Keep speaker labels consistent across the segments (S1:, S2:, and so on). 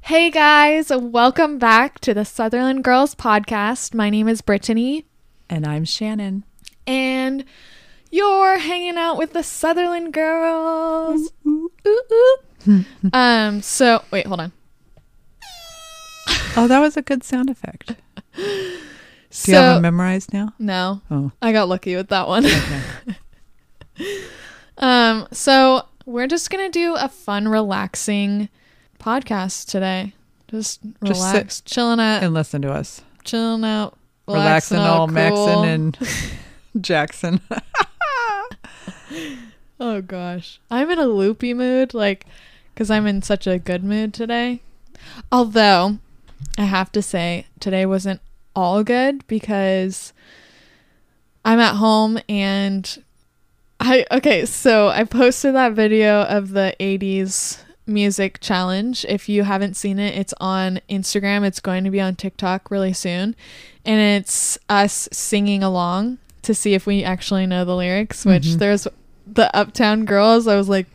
S1: Hey guys, welcome back to the Southerland Girls podcast. My name is Brittany,
S2: And I'm Shannon.
S1: and you're hanging out with the Southerland Girls. Ooh, ooh. um, so wait, hold on.
S2: Oh, that was a good sound effect. Do
S1: So
S2: you have them memorized now?
S1: no,
S2: Oh,
S1: I got lucky with that one.
S2: okay.
S1: um, so we're just gonna do a fun, relaxing podcast today. Just
S2: Just sit
S1: relax, chilling out,
S2: and listen to us.
S1: chilling out,
S2: Relaxing all
S1: cool.
S2: Maxon and Jackson.
S1: Oh gosh. I'm in a loopy mood, like, because I'm in such a good mood today. Although, I have to say, today wasn't all good because I'm at home and I, okay, so I posted that video of the 80s music challenge. If you haven't seen it, it's on Instagram. It's going to be on TikTok really soon. And it's us singing along to see if we actually know the lyrics, which
S2: Mhm.
S1: there's the Uptown Girls. I was like,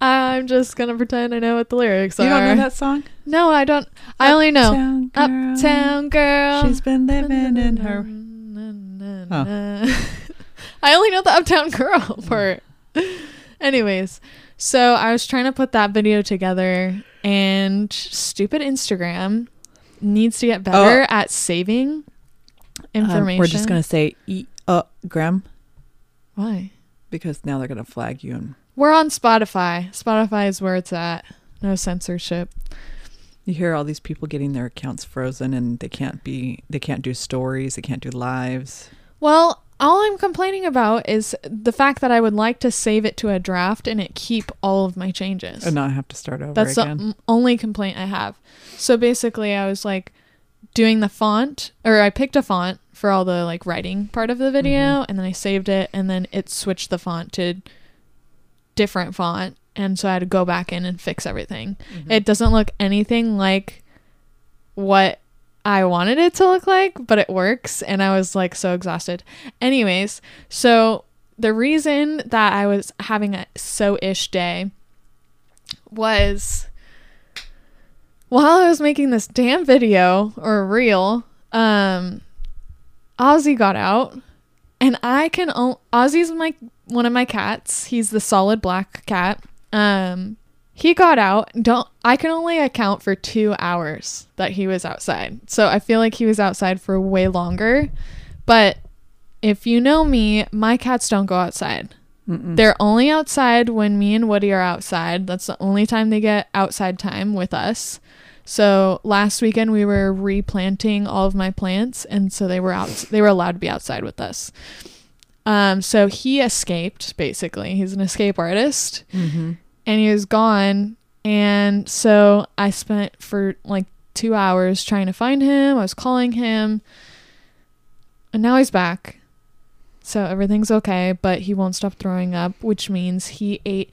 S1: I'm just gonna pretend I know what the lyrics
S2: you
S1: are.
S2: don't know that song?
S1: No, I don't. I only know
S2: Uptown Girl.
S1: Uptown Girl.
S2: She's been living in her.
S1: I only know the Uptown Girl part. Anyways, so I was trying to put that video together, and stupid Instagram needs to get better at saving information.
S2: Um, we're just gonna say e uh gram
S1: Why?
S2: because now they're gonna flag you and
S1: We're on Spotify. Spotify is where it's at. No censorship.
S2: You hear all these people getting their accounts frozen and they can't be they can't do stories, they can't do lives.
S1: Well, all I'm complaining about is the fact that I would like to save it to a draft and it keep all of my changes.
S2: And not have to start over
S1: That's the
S2: again.
S1: m- only complaint I have. So basically, I was like doing the font, or I picked a font for all the like writing part of the video,
S2: Mhm.
S1: and then I saved it, and then it switched the font to different font, and so I had to go back in and fix everything.
S2: Mhm.
S1: It doesn't look anything like what I wanted it to look like, but it works, and I was like so exhausted. Anyways, so the reason that I was having a so ish day was while I was making this damn video or reel, um, Ozzy got out, and I can o- Ozzy's my one of my cats. He's the solid black cat. Um, he got out. Don't I can only account for two hours that he was outside. So I feel like he was outside for way longer. But if you know me, my cats don't go outside.
S2: Mm-mm.
S1: They're only outside when me and Woody are outside. That's the only time they get outside time with us. So last weekend we were replanting all of my plants and so they were out they were allowed to be outside with us. Um so he escaped basically. He's an escape artist
S2: Mhm.
S1: and he was gone and so I spent for like 2 hours trying to find him. I was calling him. And now he's back. So everything's okay, but he won't stop throwing up, which means he ate.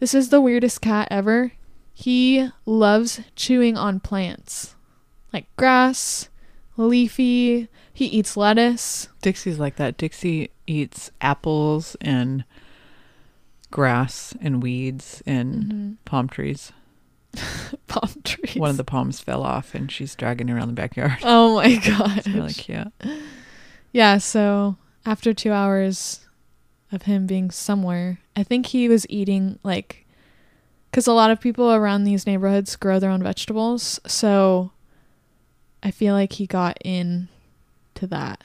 S1: This is the weirdest cat ever. He loves chewing on plants, like grass, leafy. He eats lettuce.
S2: Dixie's like that. Dixie eats apples and grass and weeds and
S1: Mm-hmm.
S2: palm trees.
S1: Palm trees.
S2: One of the palms fell off and she's dragging around the backyard.
S1: Oh my god.
S2: It's really cute.
S1: Yeah, so after two hours of him being somewhere, I think he was eating like, because a lot of people around these neighborhoods grow their own vegetables. So I feel like he got in to that.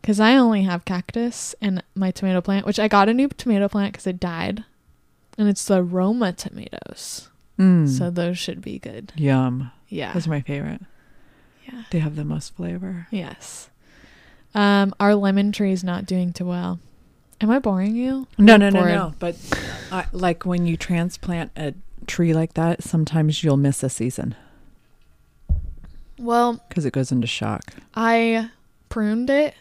S1: Because I only have cactus and my tomato plant, which I got a new tomato plant because it died. And it's the Roma tomatoes.
S2: Mm.
S1: So those should be good.
S2: Yum.
S1: Yeah.
S2: Those are my favorite.
S1: Yeah.
S2: They have the most flavor.
S1: Yes. Um, our lemon tree is not doing too well. Am I boring you?
S2: No,
S1: I'm
S2: no, no,
S1: bored.
S2: no. But I, like when you transplant a tree like that, sometimes you'll miss a season
S1: Well,
S2: because it goes into shock.
S1: I pruned it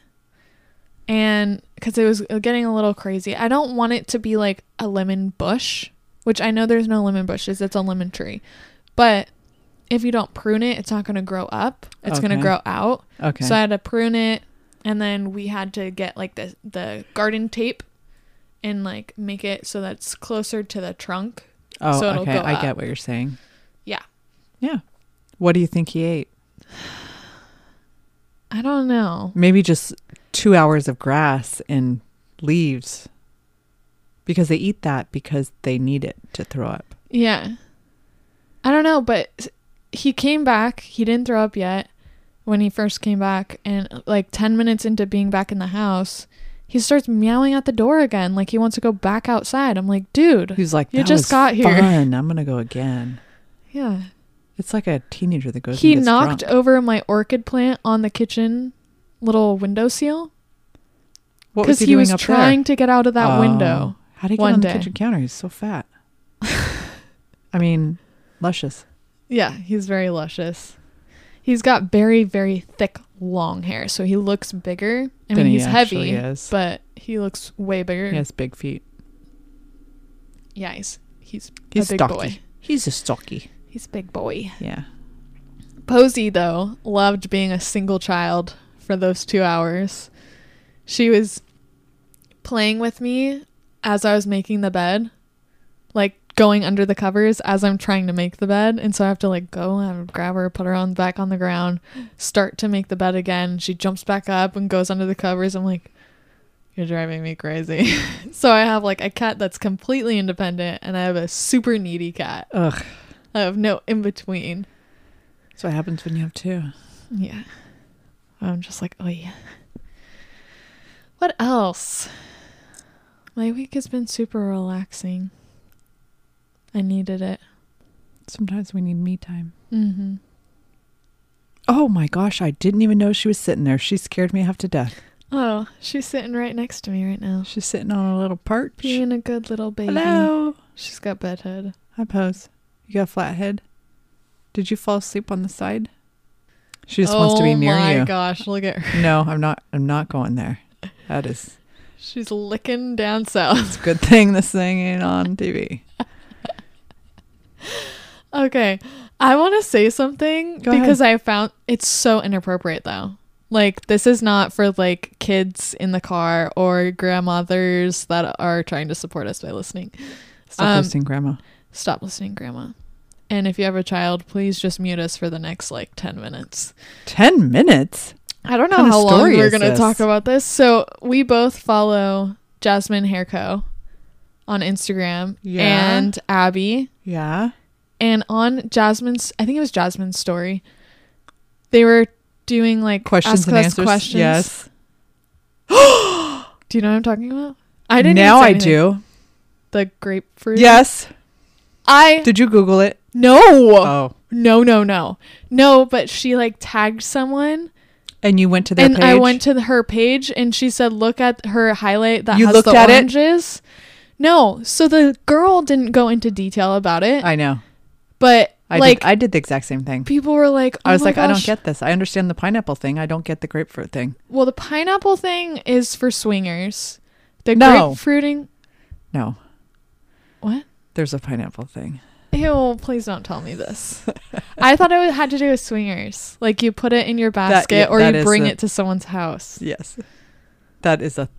S1: and because it was uh, getting a little crazy. I don't want it to be like a lemon bush, which I know there's no lemon bushes, it's a lemon tree. But if you don't prune it, it's not going to grow up. It's going to grow out.
S2: Okay.
S1: So I had to prune it and then we had to get like the the garden tape and like make it so that's closer to the trunk.
S2: Oh,
S1: So it'll
S2: okay.
S1: go
S2: I
S1: up.
S2: get what you're saying.
S1: Yeah.
S2: Yeah. What do you think he ate?
S1: I don't know.
S2: Maybe just two hours of grass and leaves. Because they eat that because they need it to throw up.
S1: Yeah. I don't know, but he came back. He didn't throw up yet when he first came back. And like 10 minutes into being back in the house, he starts meowing at the door again. Like he wants to go back outside. I'm like, dude.
S2: He's like,
S1: You just got here."
S2: Fun. I'm gonna go again.
S1: Yeah.
S2: It's like a teenager that goes.
S1: He knocked
S2: drunk.
S1: over my orchid plant on the kitchen little window seal
S2: What was
S1: because
S2: he,
S1: he, was trying
S2: there?
S1: to get out of that
S2: Oh.
S1: window.
S2: How did he get on the
S1: day.
S2: kitchen counter? He's so fat. I mean, luscious.
S1: Yeah, he's very luscious. He's got very, very thick, long hair, so he looks bigger. I mean,
S2: he
S1: he's heavy,
S2: is.
S1: but he looks way bigger.
S2: He has big feet.
S1: Yeah, he's he's,
S2: He's
S1: a big
S2: stocky.
S1: boy.
S2: He's a stocky.
S1: He's a big boy.
S2: Yeah.
S1: Posey though loved being a single child for those two hours. She was playing with me as I was making the bed, like going under the covers as I'm trying to make the bed, and so I have to like go and grab her, put her on back on the ground, start to make the bed again. She jumps back up and goes under the covers. I'm like, you're driving me crazy. so I have like a cat that's completely independent, and I have a super needy cat.
S2: Ugh.
S1: I have no in between.
S2: That's what happens when you have two.
S1: Yeah. I'm just like, oh yeah. What else? My week has been super relaxing. I needed it.
S2: Sometimes we need me time.
S1: Mm-hmm.
S2: Oh my gosh, I didn't even know she was sitting there. She scared me half to death.
S1: Oh, she's sitting right next to me right now.
S2: She's sitting on a little perch.
S1: Being a good little baby.
S2: Hello.
S1: She's got bedhead.
S2: Hi, Pose. You got a flat head? Did you fall asleep on the side? She just wants to be near you.
S1: Oh my gosh, look at her.
S2: No, I'm not. I'm not going there. That is.
S1: She's licking down south.
S2: It's a good thing this thing ain't on TV.
S1: Okay. I want to say something
S2: Go
S1: because I found it's so inappropriate though. Like this is not for like kids in the car or grandmothers that are trying to support us by listening.
S2: Stop
S1: Um,
S2: listening, Grandma.
S1: Stop listening, grandma. And if you have a child, please just mute us for the next like 10 minutes.
S2: Ten minutes.
S1: I don't know how long we're going to talk about this. So, we both follow Jasmine Hair Co on Instagram
S2: Yeah.
S1: and Abby
S2: Yeah.
S1: and on Jasmine's I think it was Jasmine's story. They were doing like
S2: Questions
S1: ask
S2: and
S1: us
S2: answers.
S1: questions.
S2: Yes.
S1: Do you know what I'm talking about? I didn't
S2: now I do.
S1: The grapefruit.
S2: Yes.
S1: I
S2: Did you Google it?
S1: no.
S2: Oh.
S1: No, no, no. No, but she like tagged someone
S2: And you went to their
S1: and
S2: page.
S1: I went to her page and she said look at her highlight that
S2: You
S1: has
S2: looked
S1: the
S2: at it?
S1: oranges. No, so the girl didn't go into detail about it,
S2: I know.
S1: but
S2: I
S1: like
S2: did, I did the exact same thing.
S1: people were like,
S2: I
S1: "Oh
S2: was
S1: my
S2: like, I don't
S1: gosh."
S2: get this. I understand the pineapple thing. I don't get the grapefruit thing.
S1: Well, the pineapple thing is for swingers. The
S2: No.
S1: grapefruiting.
S2: No,
S1: What?
S2: There's a pineapple thing.
S1: Ew, please don't tell me this. I thought it had to do with swingers. Like you put it in your basket
S2: yeah,
S1: or you bring
S2: the-
S1: it to someone's house.
S2: Yes. That is a.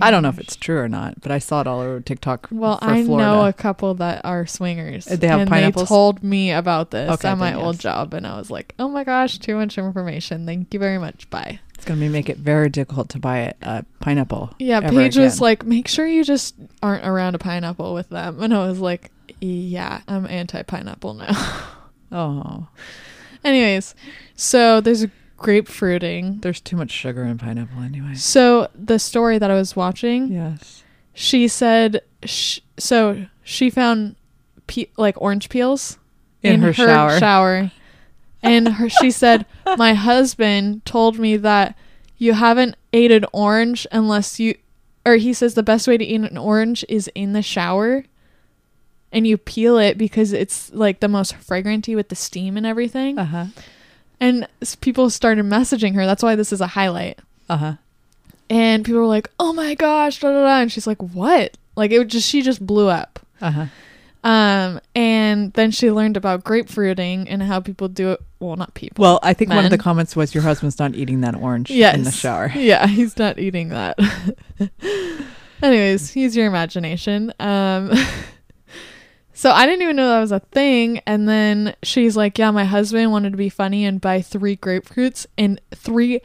S2: I don't know if it's true or not, but I saw it all over TikTok.
S1: Well, I
S2: Florida.
S1: know a couple that are swingers.
S2: They have
S1: and
S2: pineapples?
S1: They told me about this
S2: Okay,
S1: at my
S2: then
S1: old job, and I was like, "Oh my gosh, too much information. Thank you very much. Bye."
S2: It's gonna be make it very difficult to buy a pineapple.
S1: Yeah, Paige was like, "Make sure you just aren't around a pineapple with them," and I was like, "Yeah, I'm anti-pineapple now."
S2: "Oh,
S1: Anyways, so there's grapefruiting.
S2: there's too much sugar in pineapple anyway."
S1: So the story that I was watching,
S2: Yes.
S1: she said, sh- so she found pe- like orange peels
S2: In her shower.
S1: shower. And her, she said, my husband told me that you haven't ate an orange unless you, or he says the best way to eat an orange is in the shower. And you peel it because it's like the most fragranty with the steam and everything.
S2: Uh huh.
S1: And people started messaging her. That's why this is a highlight.
S2: Uh huh.
S1: And people were like, "Oh my gosh!" Da, da, da. And she's like, "What?" Like it just she just blew up.
S2: Uh huh.
S1: Um, and then she learned about grapefruiting and how people do it. Well, not people.
S2: Well, I think one of the comments was your husband's not eating that orange
S1: yes.
S2: in the shower.
S1: Yeah, he's not eating that. Anyways, use your imagination. Um, so I didn't even know that was a thing. And then she's like, "Yeah, my husband wanted to be funny and buy three grapefruits, and three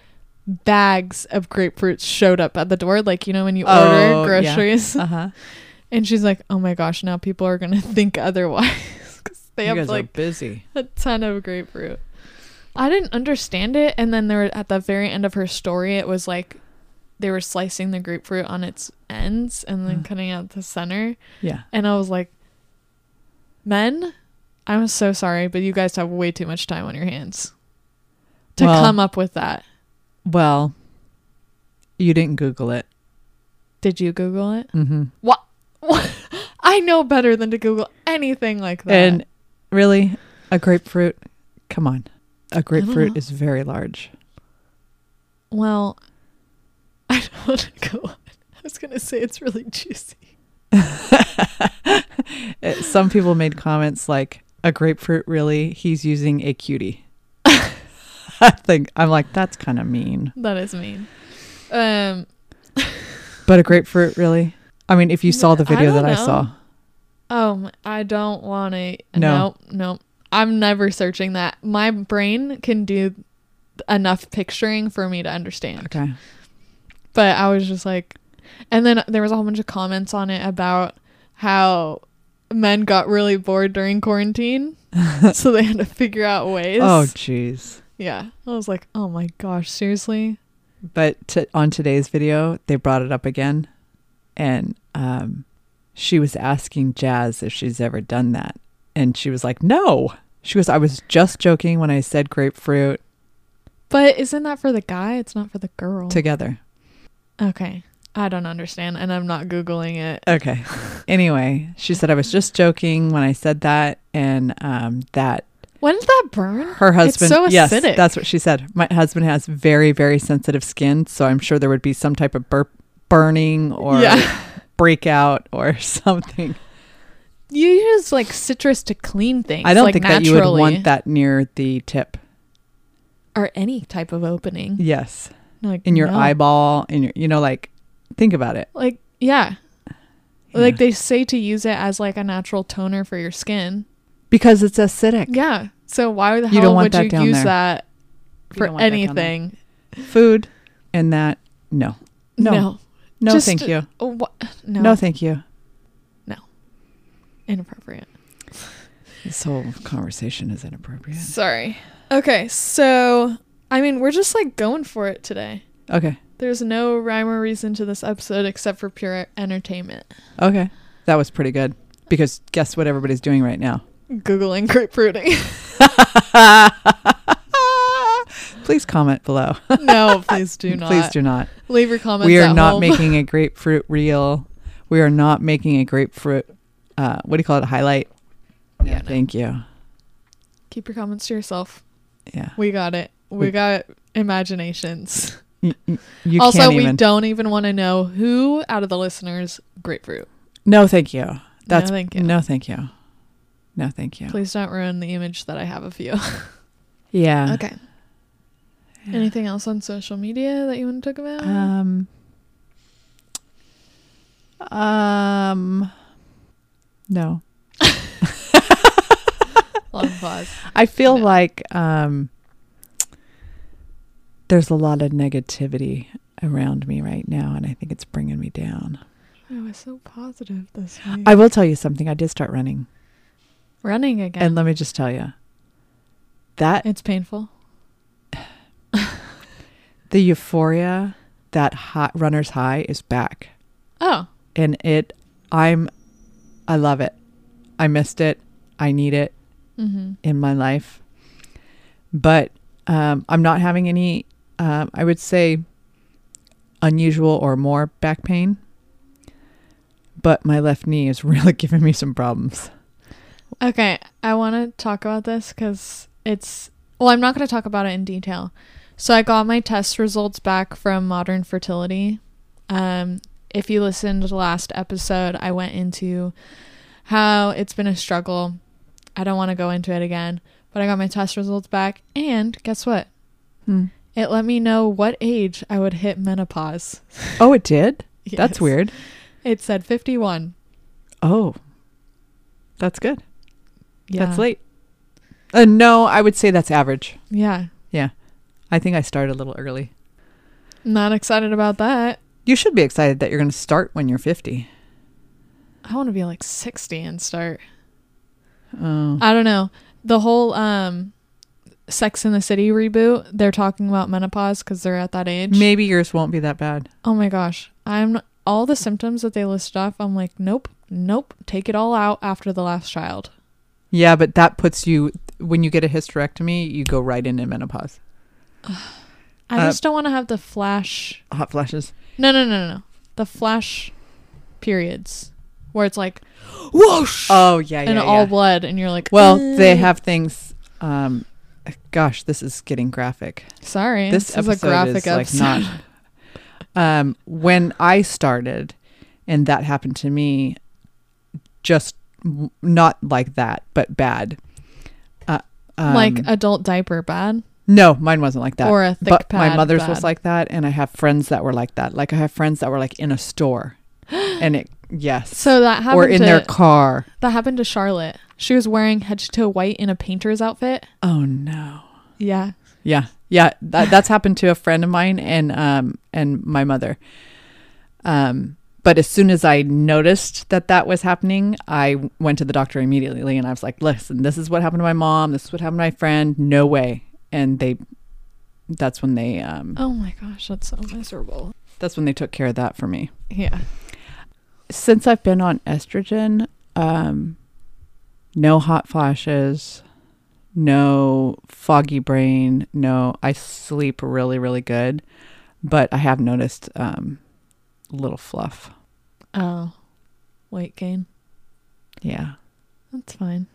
S1: bags of grapefruits showed up at the door. Like you know when you
S2: Oh,
S1: order
S2: yeah.
S1: groceries."
S2: Uh huh.
S1: And she's like, "Oh my gosh, now people are gonna think otherwise because they
S2: You
S1: have like
S2: busy.
S1: a ton of grapefruit." I didn't understand it, and then there at the very end of her story, it was like they were slicing the grapefruit on its ends and then
S2: Mm.
S1: cutting out the center,
S2: Yeah.
S1: and I was like, "Men, I'm so sorry, but you guys have way too much time on your hands to
S2: Well-
S1: come up with that."
S2: Well, you didn't Google it.
S1: Did you Google it?
S2: Mm-hmm.
S1: What? I know better than to Google anything like that.
S2: And really, a grapefruit? Come on. A grapefruit is very large.
S1: Well, I don't want to go on. I was going to say it's really juicy.
S2: Uh, Some people made comments like, a grapefruit, really? He's using a cutie. I think, I'm like, that's kind of mean.
S1: That is mean. Um,
S2: But a grapefruit, really? I mean, if you saw the video
S1: don't
S2: that I saw.
S1: oh, I don't want to.
S2: No.
S1: No, no. I'm never searching that. My brain can do enough picturing for me to understand.
S2: Okay.
S1: But I was just like, and then there was a whole bunch of comments on it about how men got really bored during quarantine. so they had to figure out ways.
S2: Oh, jeez.
S1: yeah. I was like, oh my gosh, seriously?
S2: But to, on today's video, they brought it up again, and um, she was asking Jazz if she's ever done that, and she was like, "No." She was, "I was just joking when I said grapefruit
S1: But isn't that for the guy? It's not for the girl.
S2: together."
S1: okay. I don't understand, and I'm not Googling it.
S2: Okay. Anyway, she said I was just joking when I said that, and um, that
S1: When did that burn?
S2: her husband.
S1: so
S2: yes,
S1: acidic.
S2: that's what she said. My husband has very, very sensitive skin, so I'm sure there would be some type of burp, burning or
S1: yeah.
S2: Breakout or something.
S1: You use like citrus to clean things.
S2: I don't
S1: like,
S2: think that you would want that near the tip.
S1: or any type of opening.
S2: Yes,
S1: Like
S2: in your
S1: no.
S2: eyeball, in your, you know, like think about it.
S1: Like yeah.
S2: Yeah.
S1: Like they say to use it as like a natural toner for your skin.
S2: because it's acidic.
S1: Yeah. So why the
S2: You
S1: hell
S2: want
S1: would you use
S2: there.
S1: that for
S2: that
S1: anything?
S2: Food and that, no, no, no,
S1: No. Just-
S2: thank you,
S1: Oh, what? No.
S2: no, thank you. No.
S1: Inappropriate.
S2: This whole conversation is inappropriate.
S1: Sorry. Okay, so I mean, we're just like going for it today.
S2: Okay,
S1: There's no rhyme or reason to this episode except for pure entertainment.
S2: okay, that was pretty good. Because guess what everybody's doing right now?
S1: Googling grapefruiting.
S2: Please comment below.
S1: no, please do not.
S2: Please do not.
S1: Leave your comments.
S2: we are not
S1: home.
S2: making a grapefruit reel. We are not making a grapefruit. Uh, what do you call it? Highlight.
S1: Yeah, no.
S2: Thank you.
S1: Keep your comments to yourself.
S2: Yeah.
S1: We got it. We
S2: We-
S1: got imaginations.
S2: Y- y- You
S1: also, we
S2: even.
S1: don't even want to know who out of the listeners grapefruit.
S2: No, thank you. That's
S1: no, thank you.
S2: No, thank you. No, thank you.
S1: Please don't ruin the image that I have of you.
S2: Yeah.
S1: okay. Anything else on social media that you want to talk about?
S2: Um. Um. No.
S1: Long pause.
S2: I feel
S1: No.
S2: like um. There's a lot of negativity around me right now, and I think it's bringing me down.
S1: I was so positive this week.
S2: I will tell you something. I did start running,
S1: Running again.
S2: and let me just tell you that
S1: it's painful.
S2: The euphoria, that hot runner's high, is back.
S1: Oh,
S2: and it i'm i love it i missed it i need it
S1: mm-hmm.
S2: in my life but um i'm not having any um i would say unusual or more back pain but my left knee is really giving me some problems
S1: Okay, I want to talk about this because it's. Well, I'm not going to talk about it in detail. So I got my test results back from Modern Fertility. Um, if you listened to the last episode, I went into how it's been a struggle. I don't want to go into it again, but I got my test results back, and guess what?
S2: Hmm.
S1: It let me know what age I would hit menopause.
S2: Oh, it did? That's weird.
S1: It said 51.
S2: Oh, that's good.
S1: Yeah.
S2: That's late. Uh, no, I would say that's average.
S1: Yeah. Yeah.
S2: I think I started a little early.
S1: Not excited about that.
S2: You should be excited that you're going to start when you're 50.
S1: I want to be like 60 and start.
S2: Oh.
S1: I don't know. The whole um Sex in the City reboot, they're talking about menopause cuz they're at that age.
S2: Maybe yours won't be that bad.
S1: Oh my gosh. I'm all the symptoms that they listed off, I'm like, nope, nope, take it all out after the last child.
S2: Yeah, but that puts you, when you get a hysterectomy, you go right into menopause.
S1: I
S2: Uh,
S1: just don't want to have the flash.
S2: Hot flashes.
S1: No, no, no, no, no. The flash periods where it's like whoosh
S2: Oh, yeah, yeah.
S1: and
S2: yeah.
S1: all blood and you're like,
S2: well, they have things. Um, gosh, this is getting graphic.
S1: Sorry.
S2: This
S1: is a graphic
S2: is, like,
S1: episode.
S2: not- Um, when I started, and that happened to me, just w- not like that, but bad. Uh, um,
S1: like adult diaper bad
S2: no, mine wasn't like that.
S1: or a thick
S2: but
S1: pad
S2: my mother's was like that, and I have friends that were like that. Like I have friends that were like in a store, and it yes,
S1: So that happened
S2: or in
S1: to,
S2: their car.
S1: that happened to Charlotte. She was wearing head to toe white in a painter's outfit.
S2: Oh no.
S1: Yeah.
S2: Yeah, yeah, that, that's happened to a friend of mine and um and my mother. Um, but as soon as I noticed that that was happening, I went to the doctor immediately, and I was like, "Listen, this is what happened to my mom. This is what happened to my friend. No way." And they, that's when they um
S1: Oh my gosh, that's so miserable.
S2: that's when they took care of that for me.
S1: Yeah.
S2: Since I've been on estrogen, um, no hot flashes, no foggy brain, no. I sleep really, really good, but I have noticed um, little fluff.
S1: Oh. Weight gain.
S2: Yeah,
S1: That's fine.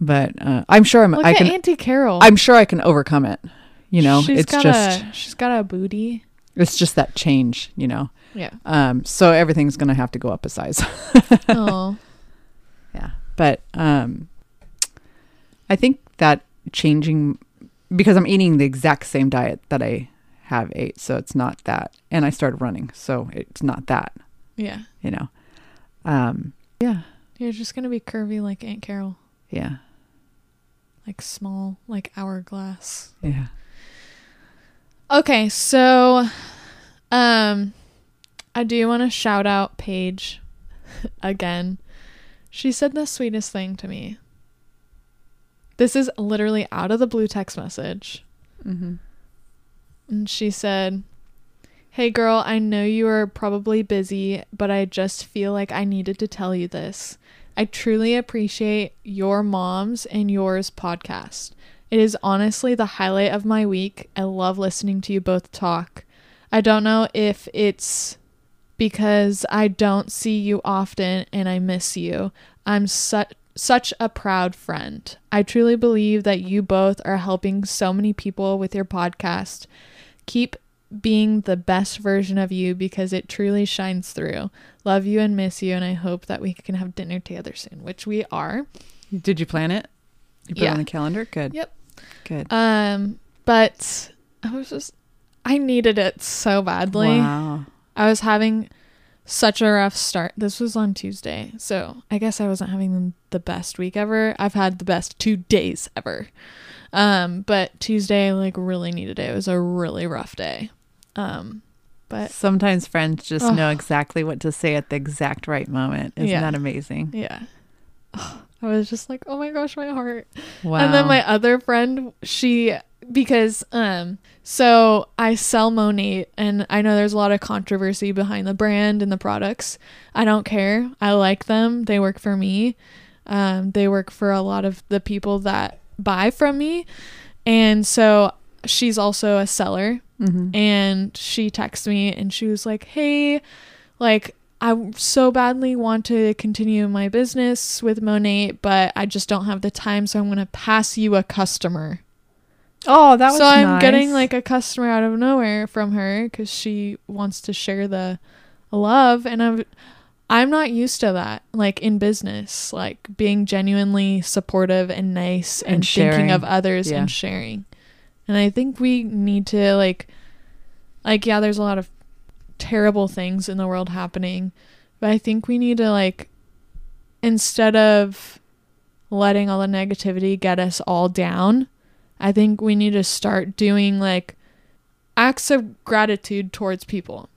S2: But uh, I'm sure I'm.
S1: Look
S2: I
S1: at
S2: can.
S1: Auntie Carol.
S2: I'm sure I can overcome it. You know,
S1: she's
S2: it's
S1: got
S2: just
S1: a she's got a booty.
S2: it's just that change. You know,
S1: Yeah.
S2: um, so everything's gonna have to go up a size.
S1: oh.
S2: Yeah. But um I think that changing because I'm eating the exact same diet that I have ate, so it's not that. And I started running, so it's not that,
S1: Yeah.
S2: you know. Um yeah.
S1: You're just gonna be curvy like Aunt Carol.
S2: Yeah.
S1: Like small, like hourglass.
S2: Yeah.
S1: Okay, so um I do want to shout out Paige again. She said the sweetest thing to me. This is literally out of the blue text message.
S2: Mm-hmm.
S1: And she said, Hey girl, I know you are probably busy, but I just feel like I needed to tell you this. I truly appreciate your mom's and yours podcast. It is honestly the highlight of my week. I love listening to you both talk. I don't know if it's because I don't see you often and I miss you. I'm such such a proud friend. I truly believe that you both are helping so many people with your podcast. Keep being the best version of you because it truly shines through. Love you and miss you and I hope that we can have dinner together soon, which we are.
S2: Did you plan it? You put it on the calendar? Good.
S1: Yep.
S2: Good.
S1: Um but I was just I needed it so badly.
S2: Wow.
S1: I was having such a rough start. This was on Tuesday. So I guess I wasn't having the best week ever. I've had the best two days ever. Um, but Tuesday like really needed it. It was a really rough day. Um, but
S2: Sometimes friends just know exactly what to say at the exact right moment. Isn't
S1: Yeah.
S2: that amazing?
S1: yeah. I was just like, oh my gosh, my heart.
S2: Wow.
S1: And then my other friend, she because um so I sell Monat and I know there's a lot of controversy behind the brand and the products. I don't care. I like them. They work for me. Um they work for a lot of the people that buy from me. And so she's also a seller
S2: Mhm.
S1: and she texted me and she was like, "Hey, like I so badly want to continue my business with Monat, but I just don't have the time, so I'm going to pass you a customer."
S2: Oh, that was
S1: so I'm
S2: nice.
S1: getting like a customer out of nowhere from her cuz she wants to share the love and I'm I'm not used to that, like in business, like being genuinely supportive and nice and,
S2: And
S1: thinking of others
S2: Yeah.
S1: and sharing. And I think we need to like like yeah, there's a lot of terrible things in the world happening, but I think we need to like instead of letting all the negativity get us all down, I think we need to start doing like acts of gratitude towards people.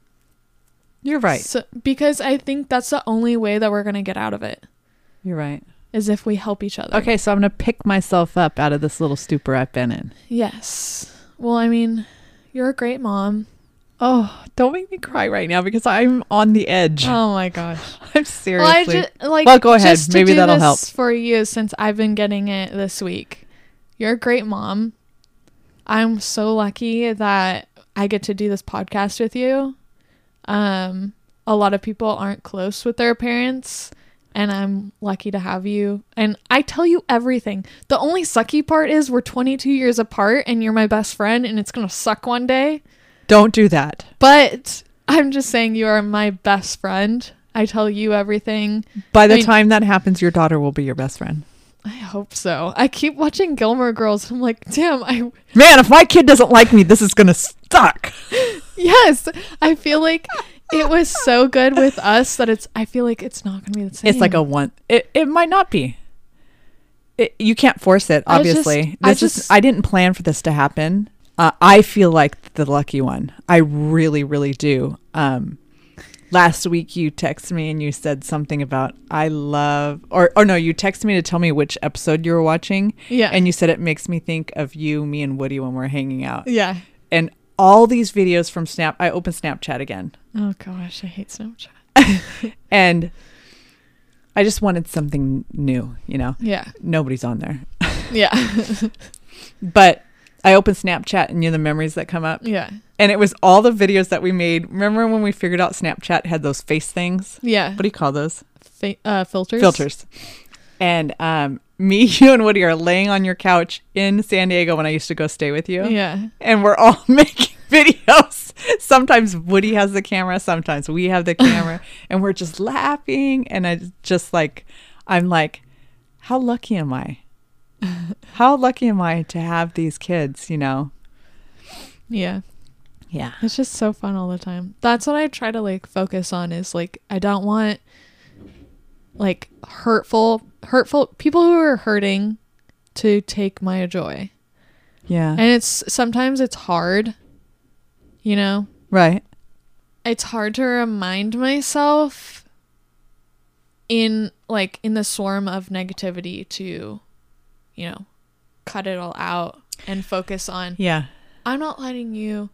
S2: You're right.
S1: So, because I think that's the only way that we're going to get out of it
S2: You're right.
S1: Is if we help each other.
S2: Okay, so I'm gonna pick myself up out of this little stupor I've been in.
S1: Yes. Well, I mean, you're a great mom.
S2: Oh, don't make me cry right now because I'm on the edge.
S1: Oh my gosh.
S2: I'm seriously.
S1: Well, just like
S2: Well, go ahead.
S1: just to
S2: Maybe that'll
S1: this
S2: help.
S1: for you since I've been getting it this week. You're a great mom. I'm so lucky that I get to do this podcast with you. Um, a lot of people aren't close with their parents, and I'm lucky to have you. And I tell you everything. The only sucky part is we're 22 years apart, and you're my best friend, and it's gonna suck one day.
S2: don't do that.
S1: But I'm just saying you are my best friend. I tell you everything.
S2: By the
S1: I mean-
S2: time that happens, your daughter will be your best friend.
S1: I hope so. I keep watching Gilmore Girls. I'm like, damn, I
S2: Man, if my kid doesn't like me, this is gonna suck.
S1: yes. I feel like it was so good with us that it's I feel like it's not gonna be the same.
S2: It's like a one. It it might not be. It, you can't force it.
S1: I just-
S2: Obviously,
S1: I
S2: this is.
S1: just-
S2: I didn't plan for this to happen. Uh, I feel like the lucky one. I really, really do. Um, last week you texted me and you said something about I love or or no, you texted me to tell me which episode you were watching,
S1: Yeah.
S2: and you said it makes me think of you, me, and Woody when we're hanging out.
S1: Yeah.
S2: And all these videos from Snap. I opened Snapchat again,
S1: Oh gosh, I hate Snapchat.
S2: and I just wanted something new. You know,
S1: Yeah.
S2: nobody's on there.
S1: Yeah.
S2: But I opened Snapchat and you know the memories that come up.
S1: yeah.
S2: And it was all the videos that we made. Remember when we figured out Snapchat had those face things?
S1: Yeah.
S2: What do you call those?
S1: Fa- uh, filters.
S2: Filters. And um, me, you, and Woody are laying on your couch in San Diego when I used to go stay with you.
S1: Yeah.
S2: And we're all making videos. Sometimes Woody has the camera, sometimes we have the camera, and we're just laughing. And I just like, I'm like, how lucky am I? How lucky am I to have these kids, you know?
S1: Yeah.
S2: Yeah.
S1: It's just so fun all the time. That's what I try to like focus on is like I don't want like hurtful hurtful people who are hurting to take my joy.
S2: Yeah.
S1: And it's sometimes it's hard, you know.
S2: right.
S1: It's hard to remind myself in like in the swarm of negativity to you know, cut it all out and focus on
S2: Yeah.
S1: I'm not letting you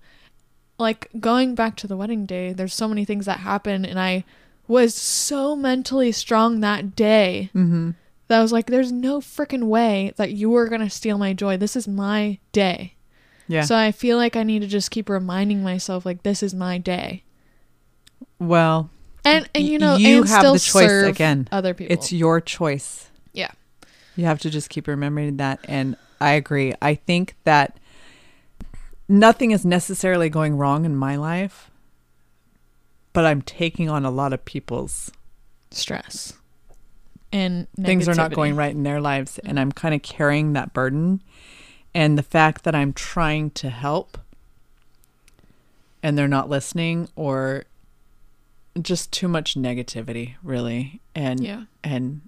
S1: like going back to the wedding day, there's so many things that happen and I was so mentally strong that day
S2: Mm-hmm.
S1: that I was like, there's no freaking way that you were gonna steal my joy. This is my day.
S2: Yeah.
S1: So I feel like I need to just keep reminding myself like this is my day.
S2: well,
S1: And and you know,
S2: you
S1: and
S2: have the choice again.
S1: other people.
S2: it's your choice.
S1: Yeah.
S2: You have to just keep remembering that. And I agree. I think that nothing is necessarily going wrong in my life, but I'm taking on a lot of people's
S1: stress. And
S2: things are not going right in their lives. And mm-hmm. I'm kind of carrying that burden. And the fact that I'm trying to help and they're not listening or just too much negativity, really. And
S1: Yeah.
S2: and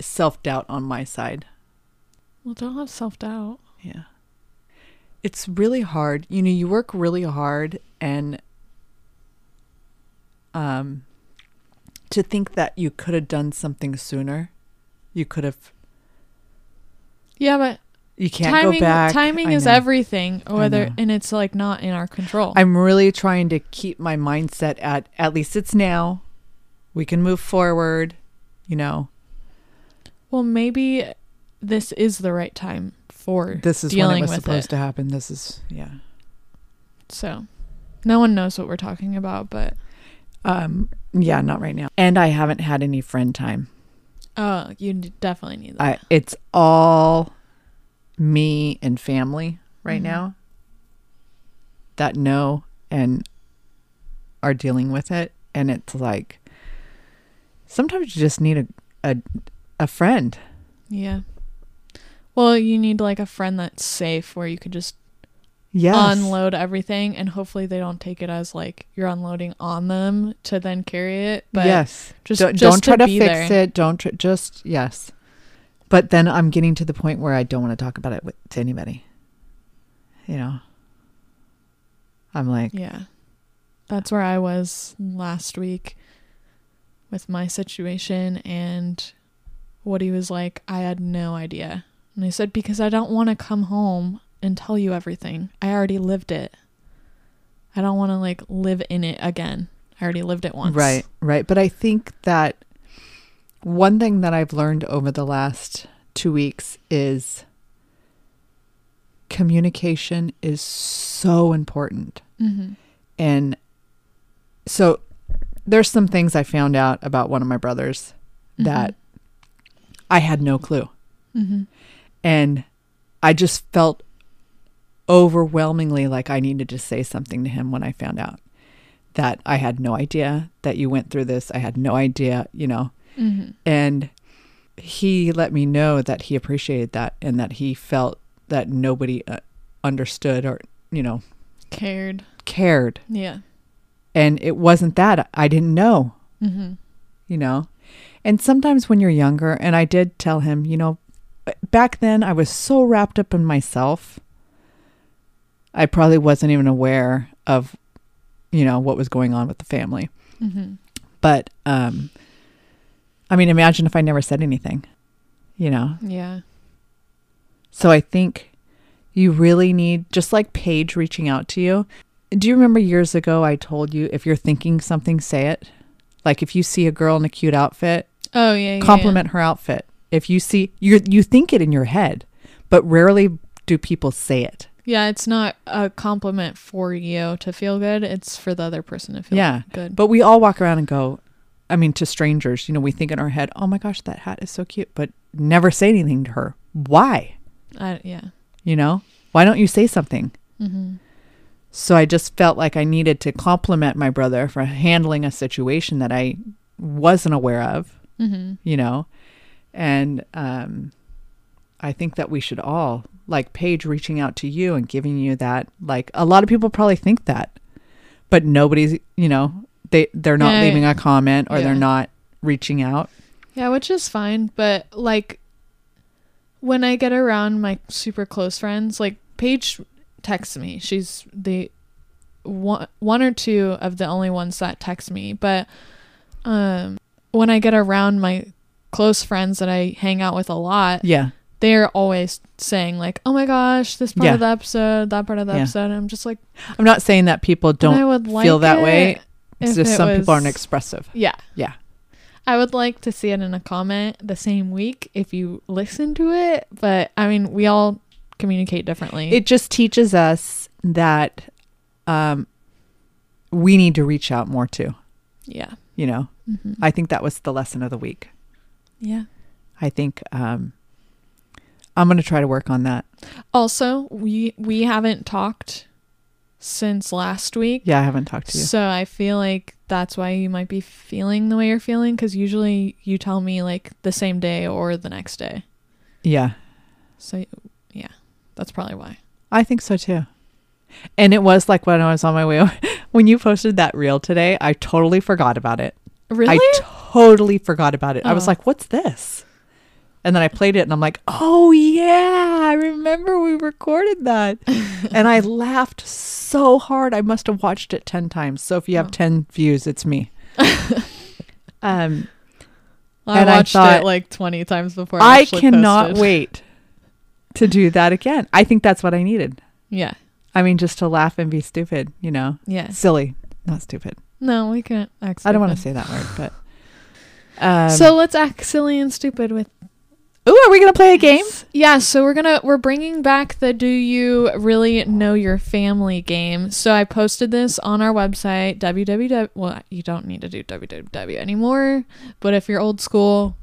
S2: self doubt on my side.
S1: Well don't have self doubt.
S2: Yeah. It's really hard. You know, you work really hard and um to think that you could have done something sooner. You could have
S1: Yeah, but
S2: you can't
S1: timing
S2: go back.
S1: timing is everything whether and it's like not in our control
S2: I'm really trying to keep my mindset at at least it's now. We can move forward, you know.
S1: well maybe this is the right time for
S2: This is when
S1: dealing
S2: it was supposed
S1: it
S2: to happen. This is yeah.
S1: so no one knows what we're talking about but
S2: Um yeah, not right now. And I haven't had any friend time.
S1: oh you definitely need that
S2: I it's all me and family right
S1: Mhm.
S2: now that know and are dealing with it and it's like Sometimes you just need a a, a friend.
S1: Yeah. Well, you need like a friend that's safe where you could just
S2: Yes.
S1: unload everything and hopefully they don't take it as like you're unloading on them to then carry it. But
S2: yes.
S1: just
S2: don't,
S1: just
S2: don't try to,
S1: be
S2: fix
S1: there.
S2: it. Don't tr- just yes. But then I'm getting to the point where I don't want to talk about it with, to anybody. You know. I'm like,
S1: Yeah. That's where I was last week with my situation and what he was like, I had no idea. And I said, because I don't want to come home and tell you everything. I already lived it. I don't want to like live in it again. I already lived it once.
S2: Right, right. But I think that one thing that I've learned over the last two weeks is communication is so important.
S1: Mm-hmm.
S2: And so there's some things I found out about one of my brothers that I had no clue.
S1: Mm-hmm.
S2: And I just felt overwhelmingly like I needed to say something to him when I found out that I had no idea that you went through this. I had no idea, you know.
S1: Mm-hmm.
S2: And he let me know that he appreciated that and that he felt that nobody uh, understood or, you know,
S1: Cared.
S2: cared.
S1: Yeah.
S2: And it wasn't that. I didn't know,
S1: Mm-hmm.
S2: you know. And sometimes when you're younger, and I did tell him, you know, back then I was so wrapped up in myself. I probably wasn't even aware of, you know, what was going on with the family.
S1: Mm-hmm.
S2: But, um, I mean, imagine if I never said anything, you know?
S1: Yeah.
S2: So I think you really need, just like Paige reaching out to you. Do you remember years ago I told you if you're thinking something, say it? Like if you see a girl in a cute outfit,
S1: Oh yeah. yeah,
S2: compliment her outfit. If you see you you think it in your head, but rarely do people say it.
S1: Yeah. it's not a compliment for you to feel good. It's for the other person to feel
S2: Yeah.
S1: good.
S2: But we all walk around and go, I mean, to strangers, you know, we think in our head, oh my gosh, that hat is so cute, but never say anything to her. Why?
S1: I, yeah.
S2: You know, why don't you say something?
S1: Mm-hmm.
S2: So I just felt like I needed to compliment my brother for handling a situation that I wasn't aware of,
S1: Mm-hmm.
S2: you know, and um, I think that we should all, like Paige reaching out to you and giving you that, like a lot of people probably think that, but nobody's, you know, they they're not
S1: Yeah,
S2: leaving a comment or
S1: yeah.
S2: they're not reaching out.
S1: Yeah, which is fine, but like when I get around my super close friends, like Paige texts me. She's the one one or two of the only ones that text me, but um when I get around my close friends that I hang out with a lot,
S2: Yeah,
S1: they're always saying like, "Oh my gosh, this part
S2: Yeah.
S1: of the episode, that part of the
S2: Yeah.
S1: episode." And I'm just like,
S2: I'm not saying that people don't
S1: like
S2: feel that way. It's just
S1: it
S2: some people aren't expressive.
S1: Yeah.
S2: Yeah.
S1: I would like to see it in a comment the same week if you listen to it, but I mean, we all communicate differently.
S2: It just teaches us that um, we need to reach out more too.
S1: yeah.
S2: You know,
S1: hmm
S2: I think that was the lesson of the week.
S1: yeah.
S2: I think um, I'm going to try to work on that.
S1: Also, we we haven't talked since last week.
S2: Yeah, I haven't talked to you.
S1: So I feel like that's why you might be feeling the way you're feeling cuz usually you tell me like the same day or the next day.
S2: Yeah,
S1: So yeah, that's probably why.
S2: I think so too. And it was like when I was on my way when you posted that reel today, I totally forgot about it.
S1: Really?
S2: I totally forgot about it. I was
S1: Oh.
S2: like, "What's this?" And then I played it and I'm like, "Oh yeah, I remember we recorded that." and I laughed so hard. I must have watched it 10 times. So if you have
S1: Oh.
S2: 10 views, it's me. um
S1: I
S2: and I
S1: watched
S2: thought-
S1: it like 20 times before I,
S2: I cannot
S1: posted.
S2: wait to do that again. I think that's what I needed.
S1: Yeah.
S2: I mean, just to laugh and be stupid, you know,
S1: Yeah.
S2: silly, not stupid.
S1: No, we can't act
S2: I don't want to say that word, but. Um,
S1: so let's act silly and stupid with
S2: ooh, are we gonna play a game?
S1: yeah so we're gonna we're bringing back the do you really know your family game so i posted this on our website www well you don't need to do www anymore but if you're old school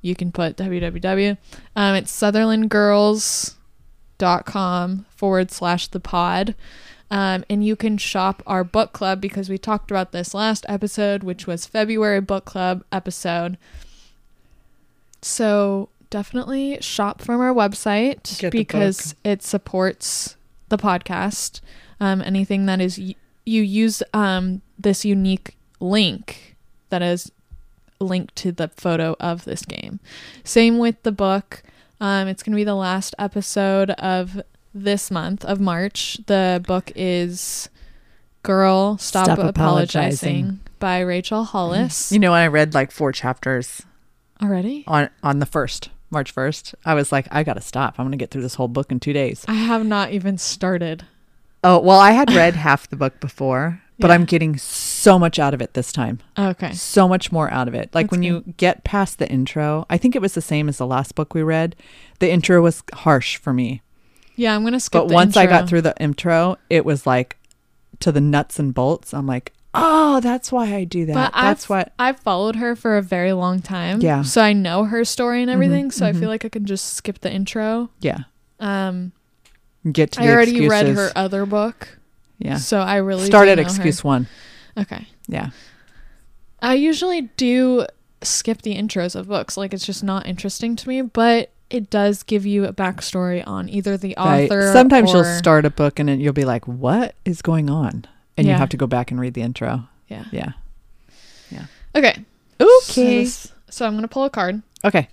S1: you can put www um, it's southerlandgirls.com forward slash the pod Um, and you can shop our book club because we talked about this last episode, which was February book club episode. So definitely shop from our website
S2: Get
S1: because it supports the podcast. Um, anything that is y- you use um, this unique link that is linked to the photo of this game. Same with the book. Um, it's going to be the last episode of this month of March. The book is Girl Stop,
S2: Stop
S1: Apologizing.
S2: Apologizing.
S1: by Rachel Hollis.
S2: You know, I read like four chapters
S1: Already?
S2: on on the first March first. I was like, I gotta stop. I'm gonna get through this whole book in two days.
S1: I have not even started.
S2: Oh well, I had read half the book before, but
S1: Yeah.
S2: I'm getting so much out of it this time.
S1: Okay.
S2: So much more out of it. Like
S1: That's
S2: when you get past the intro, I think it was the same as the last book we read. The intro was harsh for me,
S1: Yeah, I'm going to skip
S2: but once I got through the intro, it was like to the nuts and bolts. I'm like, oh, that's why I do that.
S1: But
S2: that's
S1: I've,
S2: what.
S1: I've followed her for a very long time.
S2: Yeah.
S1: So I know her story and everything. so I
S2: mhm.
S1: feel like I can just skip the intro.
S2: Yeah,
S1: Um,
S2: get to.
S1: I already read her other book.
S2: Yeah,
S1: So I really
S2: start at
S1: know her.
S2: excuse one.
S1: Okay.
S2: Yeah,
S1: I usually do skip the intros of books. Like it's just not interesting to me, but it does give you a backstory on either the
S2: Right.
S1: author.
S2: Sometimes you'll start a book and then you'll be like, "What is going on?" And you have to go back and read the intro.
S1: Yeah.
S2: Yeah. Yeah.
S1: Okay.
S2: Okay.
S1: So, so I'm gonna pull a card.
S2: Okay.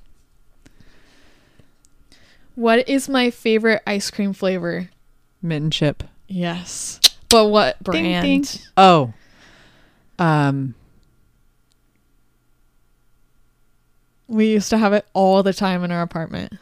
S1: What is my favorite ice cream flavor?
S2: Mint and chip.
S1: Yes. But what
S2: Ding,
S1: brand?
S2: ding. Oh. Um.
S1: We used to have it all the time in our apartment.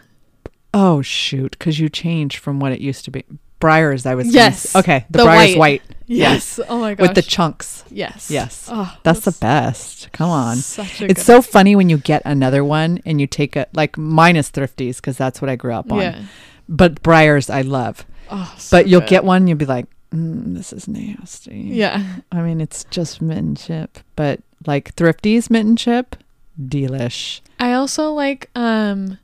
S2: Oh shoot! Because you changed from what it used to be. Breyers, I was. gonna
S1: Yes.
S2: say- Okay. The,
S1: The
S2: Breyers
S1: white.
S2: white.
S1: Yes. Oh my gosh.
S2: With the chunks.
S1: yes.
S2: Yes.
S1: Oh,
S2: That's the best. Come on. It's so funny when you get another one and you take it like minus Thrifties because that's what I grew up on.
S1: Yeah.
S2: But Breyers I love.
S1: Oh, so
S2: But you'll
S1: good.
S2: get one, you'll be like, mm, this is nasty.
S1: Yeah.
S2: I mean, it's just mint and chip, but like Thrifties mint and chip, delish.
S1: I also like um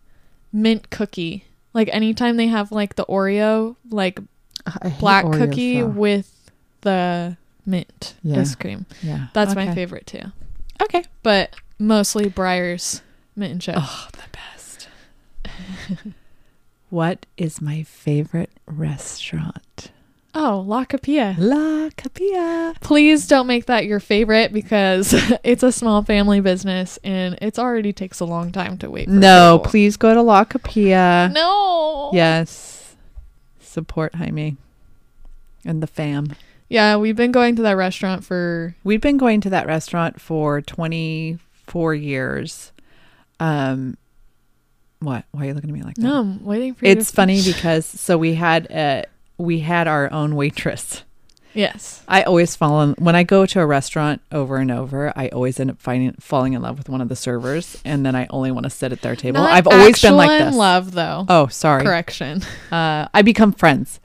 S1: mint cookie. Like anytime they have like the Oreo like
S2: I
S1: black
S2: Oreos,
S1: cookie
S2: though.
S1: with the mint
S2: Yeah.
S1: ice cream.
S2: yeah,
S1: That's my favorite too.
S2: Okay.
S1: But mostly Breyers mint and chip.
S2: Oh, the best. what is my favorite restaurant?
S1: Oh, La Capilla.
S2: La Capilla.
S1: Please don't make that your favorite because it's a small family business and it already takes a long time to wait. For
S2: No,
S1: people.
S2: please go to La Capilla.
S1: No.
S2: Yes. Support Jaime and the fam.
S1: Yeah, we've been going to that restaurant for
S2: We've been going to that restaurant for 24 years. Um what? Why are you looking at me like that?
S1: no. I'm waiting for you.
S2: It's funny because so we had a we had our own waitress.
S1: Yes,
S2: I always fall in when I go to a restaurant over and over. I always end up finding falling in love with one of the servers, and then I only want to sit at their table.
S1: Not
S2: I've always been like
S1: actual in
S2: this.
S1: Love though.
S2: Oh, sorry.
S1: Correction.
S2: Uh, I become friends.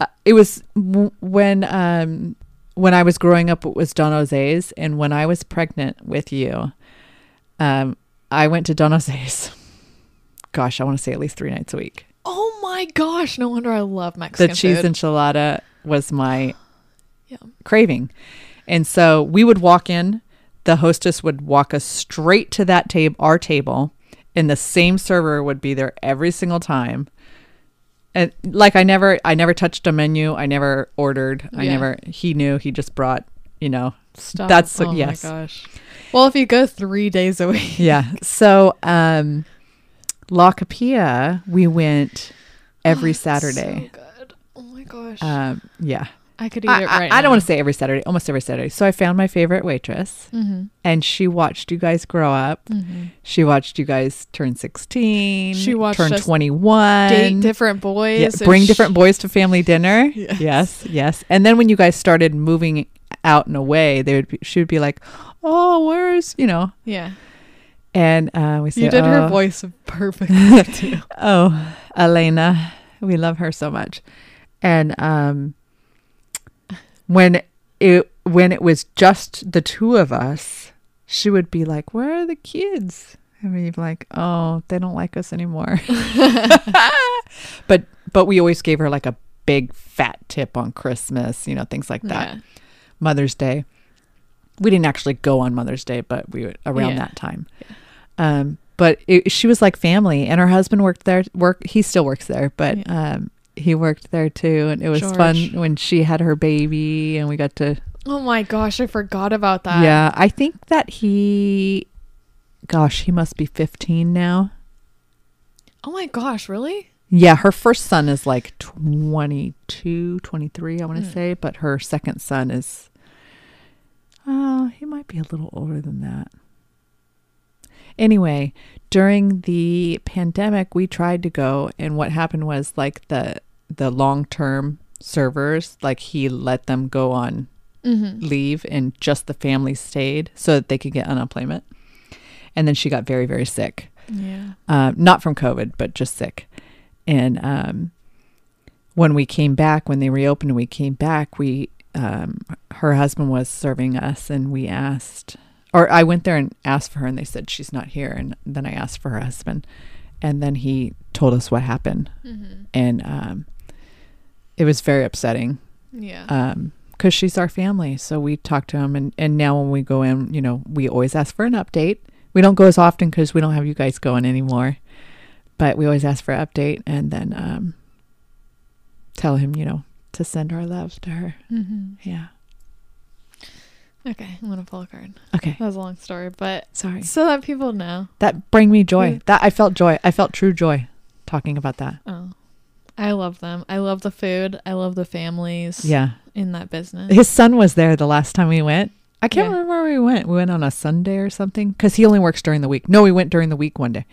S2: Uh, it was w- when um when I was growing up. It was Don Jose's, and when I was pregnant with you, um, I went to Don Jose's. Gosh, I want to say at least three nights a week.
S1: Oh my gosh! No wonder I love Mexican the
S2: cheese
S1: food.
S2: enchilada was my
S1: Yeah.
S2: craving. And so we would walk in, the hostess would walk us straight to that table, our table, and the same server would be there every single time. And like I never I never touched a menu, I never ordered, I
S1: Yeah.
S2: never he knew, he just brought, you know.
S1: Stop.
S2: That's-
S1: oh
S2: yes.
S1: my gosh. Well, if you go three days a week,
S2: Yeah. so um La Capilla, we went every
S1: Oh,
S2: Saturday.
S1: So gosh.
S2: um yeah.
S1: I could eat
S2: I,
S1: it
S2: I-
S1: right
S2: I don't want to say every Saturday, almost every Saturday. So I found my favorite waitress
S1: Mm-hmm.
S2: and she watched you guys grow up.
S1: Mm-hmm.
S2: She watched you guys turn 16.
S1: She watched
S2: turn 21.
S1: Date different boys.
S2: Yeah, bring
S1: sh-
S2: different boys to family dinner.
S1: Yes.
S2: Yes, yes. And then when you guys started moving out and away, they would be, she would be like, "Oh, where's, you know?"
S1: Yeah.
S2: And uh we said,
S1: You did her
S2: "Oh,
S1: voice perfectly.
S2: Oh, Elena, we love her so much. And um when it when it was just the two of us, she would be like, "Where are the kids?" And we'd be like, "Oh, they don't like us anymore." but but we always gave her like a big fat tip on Christmas, you know, things like that.
S1: Yeah.
S2: Mother's Day. We didn't actually go on Mother's Day, but we would around
S1: Yeah.
S2: that time. Um, but it, she was like family, and her husband worked there. Work he still works there, but um, he worked there too, and it was fun when she had her baby, and we got to.
S1: Oh my gosh, I forgot about that.
S2: yeah, I think that he, gosh, he must be fifteen now.
S1: Oh my gosh, really?
S2: Yeah, her first son is like 22, 23, I want to
S1: Hmm.
S2: say, but her second son is uh he might be a little older than that. Anyway, during the pandemic, we tried to go and what happened was like the the long-term servers, like he let them go on
S1: Mm-hmm.
S2: leave and just the family stayed so that they could get unemployment. And then she got very very sick
S1: Yeah.
S2: um, not from COVID, but just sick. And um, when we came back, when they reopened, we came back. We um, her husband was serving us, and we asked, or I went there and asked for her, and they said she's not here. And then I asked for her husband, and then he told us what happened,
S1: Mm-hmm.
S2: and um, it was very upsetting
S1: Yeah.
S2: um because she's our family so we talked to him and and now when we go in you know we always ask for an update we don't go as often because we don't have you guys going anymore but we always ask for an update and then um tell him you know to send our love to her
S1: mm-hmm.
S2: yeah
S1: Okay, I'm gonna pull a card.
S2: okay
S1: That was a long story, but
S2: sorry
S1: so that people know.
S2: that bring me joy that i felt joy i felt true joy talking about that
S1: Oh, I love them. I love the food. I love the families.
S2: yeah
S1: in that business.
S2: his son was there the last time we went i can't
S1: Yeah.
S2: remember where we went we went on a sunday or something because he only works during the week no we went during the week one day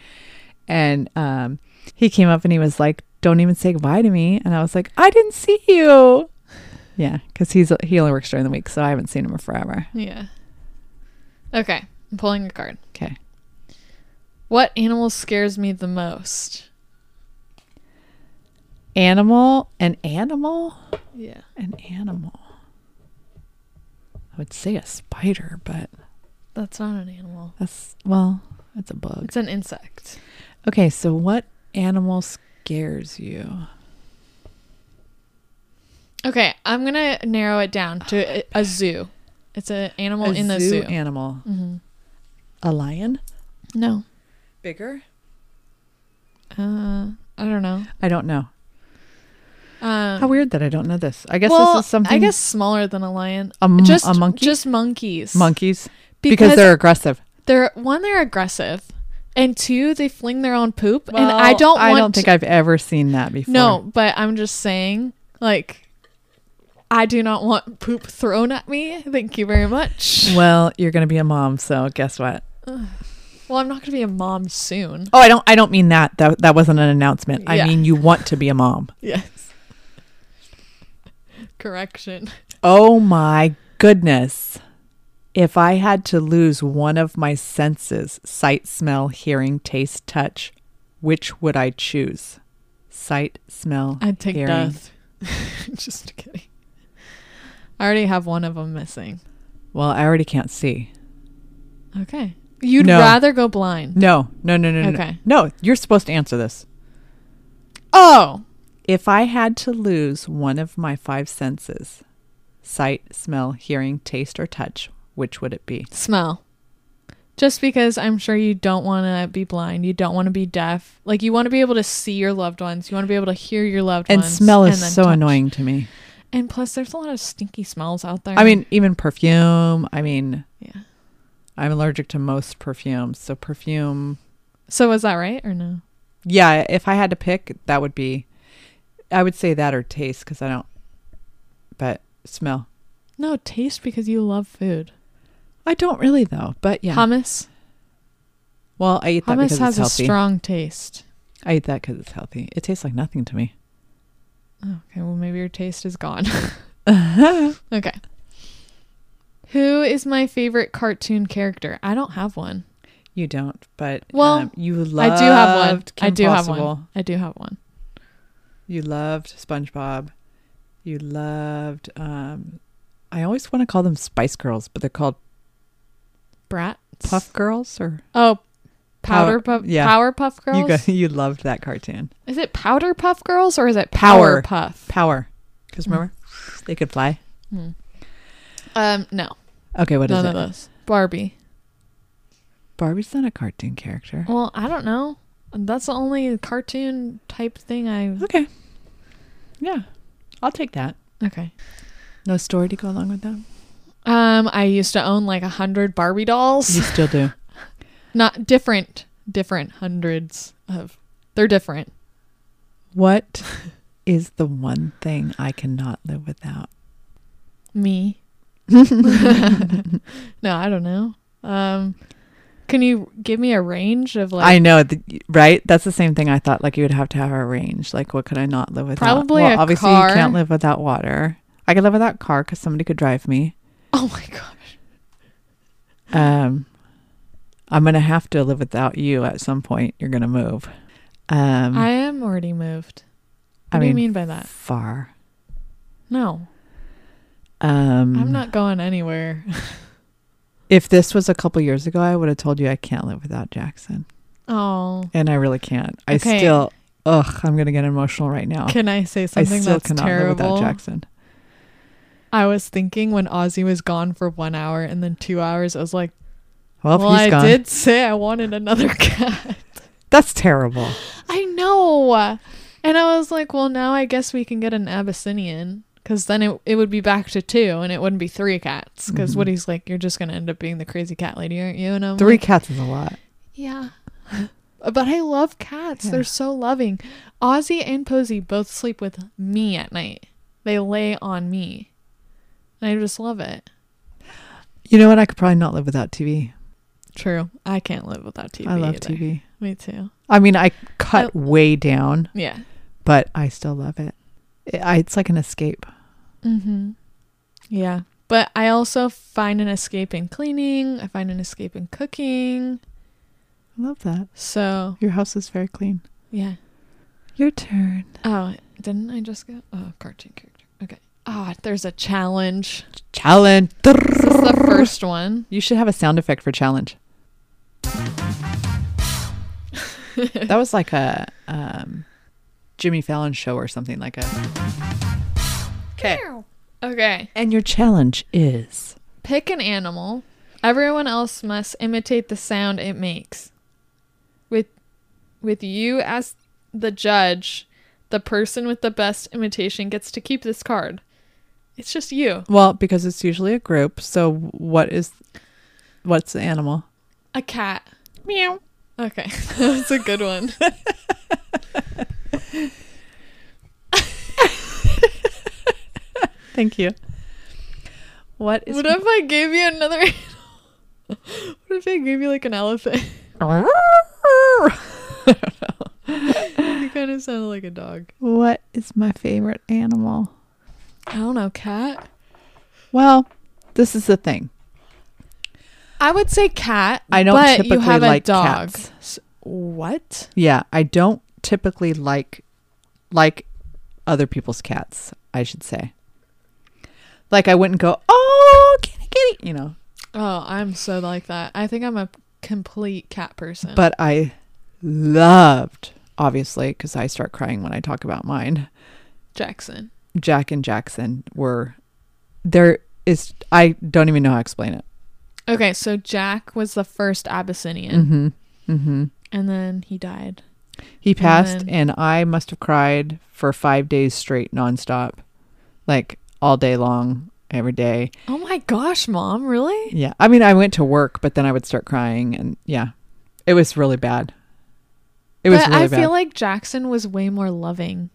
S2: and um he came up and he was like don't even say goodbye to me and i was like i didn't see you yeah because he's he only works during the week so i haven't seen him in forever
S1: Yeah. Okay, I'm pulling a card.
S2: okay
S1: What animal scares me the most?
S2: animal an animal
S1: Yeah.
S2: an animal i would say a spider but
S1: That's not an animal.
S2: that's well that's a bug
S1: It's an insect.
S2: okay so what animal scares you
S1: Okay, I'm gonna narrow it down to a, a zoo. It's an animal
S2: a
S1: in the zoo.
S2: animal
S1: hmm
S2: a lion
S1: No.
S2: bigger
S1: Uh, I don't know.
S2: i don't know
S1: Um,
S2: how weird that i don't know this i guess
S1: well,
S2: this is something
S1: I guess smaller than a lion.
S2: a, m-
S1: Just
S2: a monkey
S1: Just monkeys.
S2: monkeys
S1: Because,
S2: because, they're aggressive
S1: they're one they're aggressive, and two they fling their own poop. and I don't.
S2: i don't think
S1: to-
S2: i've ever seen that before
S1: No, but I'm just saying, like, I do not want poop thrown at me. Thank you very much.
S2: well you're gonna be a mom so guess what
S1: Well, I'm not going to be a mom soon.
S2: oh i don't i don't mean that that, that wasn't an announcement i mean you want to be a mom
S1: Yes. Correction.
S2: oh my goodness if i had to lose one of my senses sight smell hearing taste touch which would i choose sight smell
S1: I'd take
S2: hearing.
S1: death. just kidding. I already have one of them missing.
S2: well i already can't see
S1: Okay. You'd
S2: No.
S1: rather go blind.
S2: no no no no no
S1: Okay.
S2: no you're supposed to answer this
S1: Oh.
S2: If I had to lose one of my five senses sight, smell, hearing, taste, or touch which would it be?
S1: Smell. Just because I'm sure you don't want to be blind, you don't want to be deaf. Like you want to be able to see your loved ones, you want to be able to hear your loved ones.
S2: And
S1: ones.
S2: smell is
S1: then
S2: so
S1: touch.
S2: annoying to me.
S1: And plus, there's a lot of stinky smells out there.
S2: I mean, even perfume. I mean,
S1: yeah.
S2: I'm allergic to most perfumes. So, perfume,
S1: So was that right or no?
S2: yeah, if I had to pick, that would be, I would say that or taste because I don't, but smell.
S1: No, taste because you love food.
S2: I don't really though, but yeah.
S1: Hummus.
S2: well, I eat that
S1: Hummus
S2: because
S1: has
S2: it's
S1: a
S2: healthy.
S1: strong taste.
S2: I eat that because it's healthy. It tastes like nothing to me.
S1: Okay, well maybe your taste is gone. okay. Who is my favorite cartoon character? I don't have one.
S2: You don't, but
S1: Well,
S2: um, you loved
S1: I do have one. I
S2: Kim
S1: do have one. I do have one.
S2: You loved SpongeBob. You loved. um I always want to call them Spice Girls, but they're called
S1: Brat.
S2: Puff Girls or
S1: Oh, Powder
S2: Power-
S1: Puff
S2: yeah.
S1: Powerpuff Girls?
S2: You you loved that cartoon.
S1: Is it Powder Puff Girls or is it
S2: Power.
S1: Puff?
S2: Power. Because
S1: Hmm.
S2: remember, they could fly.
S1: Um, no,
S2: Okay, what is
S1: none
S2: it?
S1: of those. Barbie.
S2: Barbie's not a cartoon character.
S1: Well, I don't know. That's the only cartoon type thing I.
S2: Okay. Yeah, I'll take that.
S1: Okay.
S2: No story to go along with that.
S1: Um, I used to own like a hundred Barbie dolls.
S2: You still do.
S1: Not different, different hundreds of. They're different.
S2: What is the one thing I cannot live without?
S1: Me. no, I don't know. Um, can you give me a range of like?
S2: I know, the, right? That's the same thing I thought. Like you would have to have a range. Like what could I not live without?
S1: Probably
S2: well, obviously
S1: car.
S2: you can't live without water. I could live without car because somebody could drive me.
S1: Oh my gosh.
S2: Um, I'm gonna have to live without you at some point. You're gonna move. Um,
S1: I am already moved. What
S2: I
S1: do you
S2: mean,
S1: mean by that?
S2: far.
S1: No,
S2: Um,
S1: I'm not going anywhere.
S2: If this was a couple years ago, I would have told you I can't live without Jackson,
S1: Oh,
S2: and I really can't. I
S1: Okay.
S2: still, ugh, I'm gonna get emotional right now.
S1: can I say
S2: I
S1: something
S2: still
S1: that's
S2: cannot live without
S1: terrible?
S2: Jackson.
S1: I was thinking when Ozzy was gone for one hour and then two hours, I was like,
S2: Well,
S1: well, I
S2: gone,
S1: did say I wanted another cat.
S2: that's terrible.
S1: I know. And I was like, well, now I guess we can get an Abyssinian because then it, it would be back to two and it wouldn't be three cats. Because
S2: Mhm.
S1: Woody's like, you're just going to end up being the crazy cat lady, aren't you? And I'm
S2: Three
S1: like,
S2: cats is a lot.
S1: yeah. But I love cats.
S2: Yeah.
S1: They're so loving. Ozzy and Posey both sleep with me at night. They lay on me. And I just love it.
S2: You know what? I could probably not live without TV.
S1: True. I can't live without TV.
S2: I love
S1: either.
S2: TV.
S1: Me too.
S2: I mean, I cut way down,
S1: Yeah.
S2: but I still love it. It- I, it's like an escape.
S1: Mm-hmm. Yeah. But I also find an escape in cleaning. I find an escape in cooking.
S2: I love that.
S1: So
S2: Your house is very clean.
S1: yeah.
S2: Your turn.
S1: Oh, didn't I just go? Oh, cartoon character. Okay. Ah, there's a challenge.
S2: Challenge.
S1: This is the first one.
S2: You should have a sound effect for challenge. that was like a um, Jimmy Fallon show or something like a. Okay.
S1: Okay.
S2: And your challenge is
S1: Pick an animal. Everyone else must imitate the sound it makes. With with you as the judge, the person with the best imitation gets to keep this card. It's just you.
S2: well because it's usually a group. So what is what's the animal?
S1: A cat.
S2: Meow.
S1: Okay. That's a good one.
S2: Thank you. What is
S1: what if I gave you another? What if I gave you like an elephant? you kind of sounded like a dog.
S2: what is my favorite animal?
S1: I don't know, cat.
S2: Well, this is the thing.
S1: I would say cat.
S2: I don't
S1: but
S2: typically
S1: you have
S2: like
S1: a dog.
S2: cats.
S1: S- what?
S2: Yeah, I don't typically like like other people's cats, I should say. Like I wouldn't go, "Oh, kitty kitty," you know.
S1: Oh, I'm so like that. I think I'm a complete cat person.
S2: But I loved obviously cuz I start crying when I talk about mine.
S1: Jackson.
S2: Jack and Jackson were there is I don't even know how to explain it.
S1: Okay, so Jack was the first Abyssinian,
S2: Mhm. Mhm.
S1: and then he died.
S2: He passed
S1: then-
S2: and I must have cried for 5 days straight nonstop. Like all day long, every day.
S1: Oh my gosh, mom, really?
S2: Yeah. I mean, I went to work, but then I would start crying and yeah. It was really bad. It was really
S1: I
S2: bad.
S1: feel like Jackson was way more loving.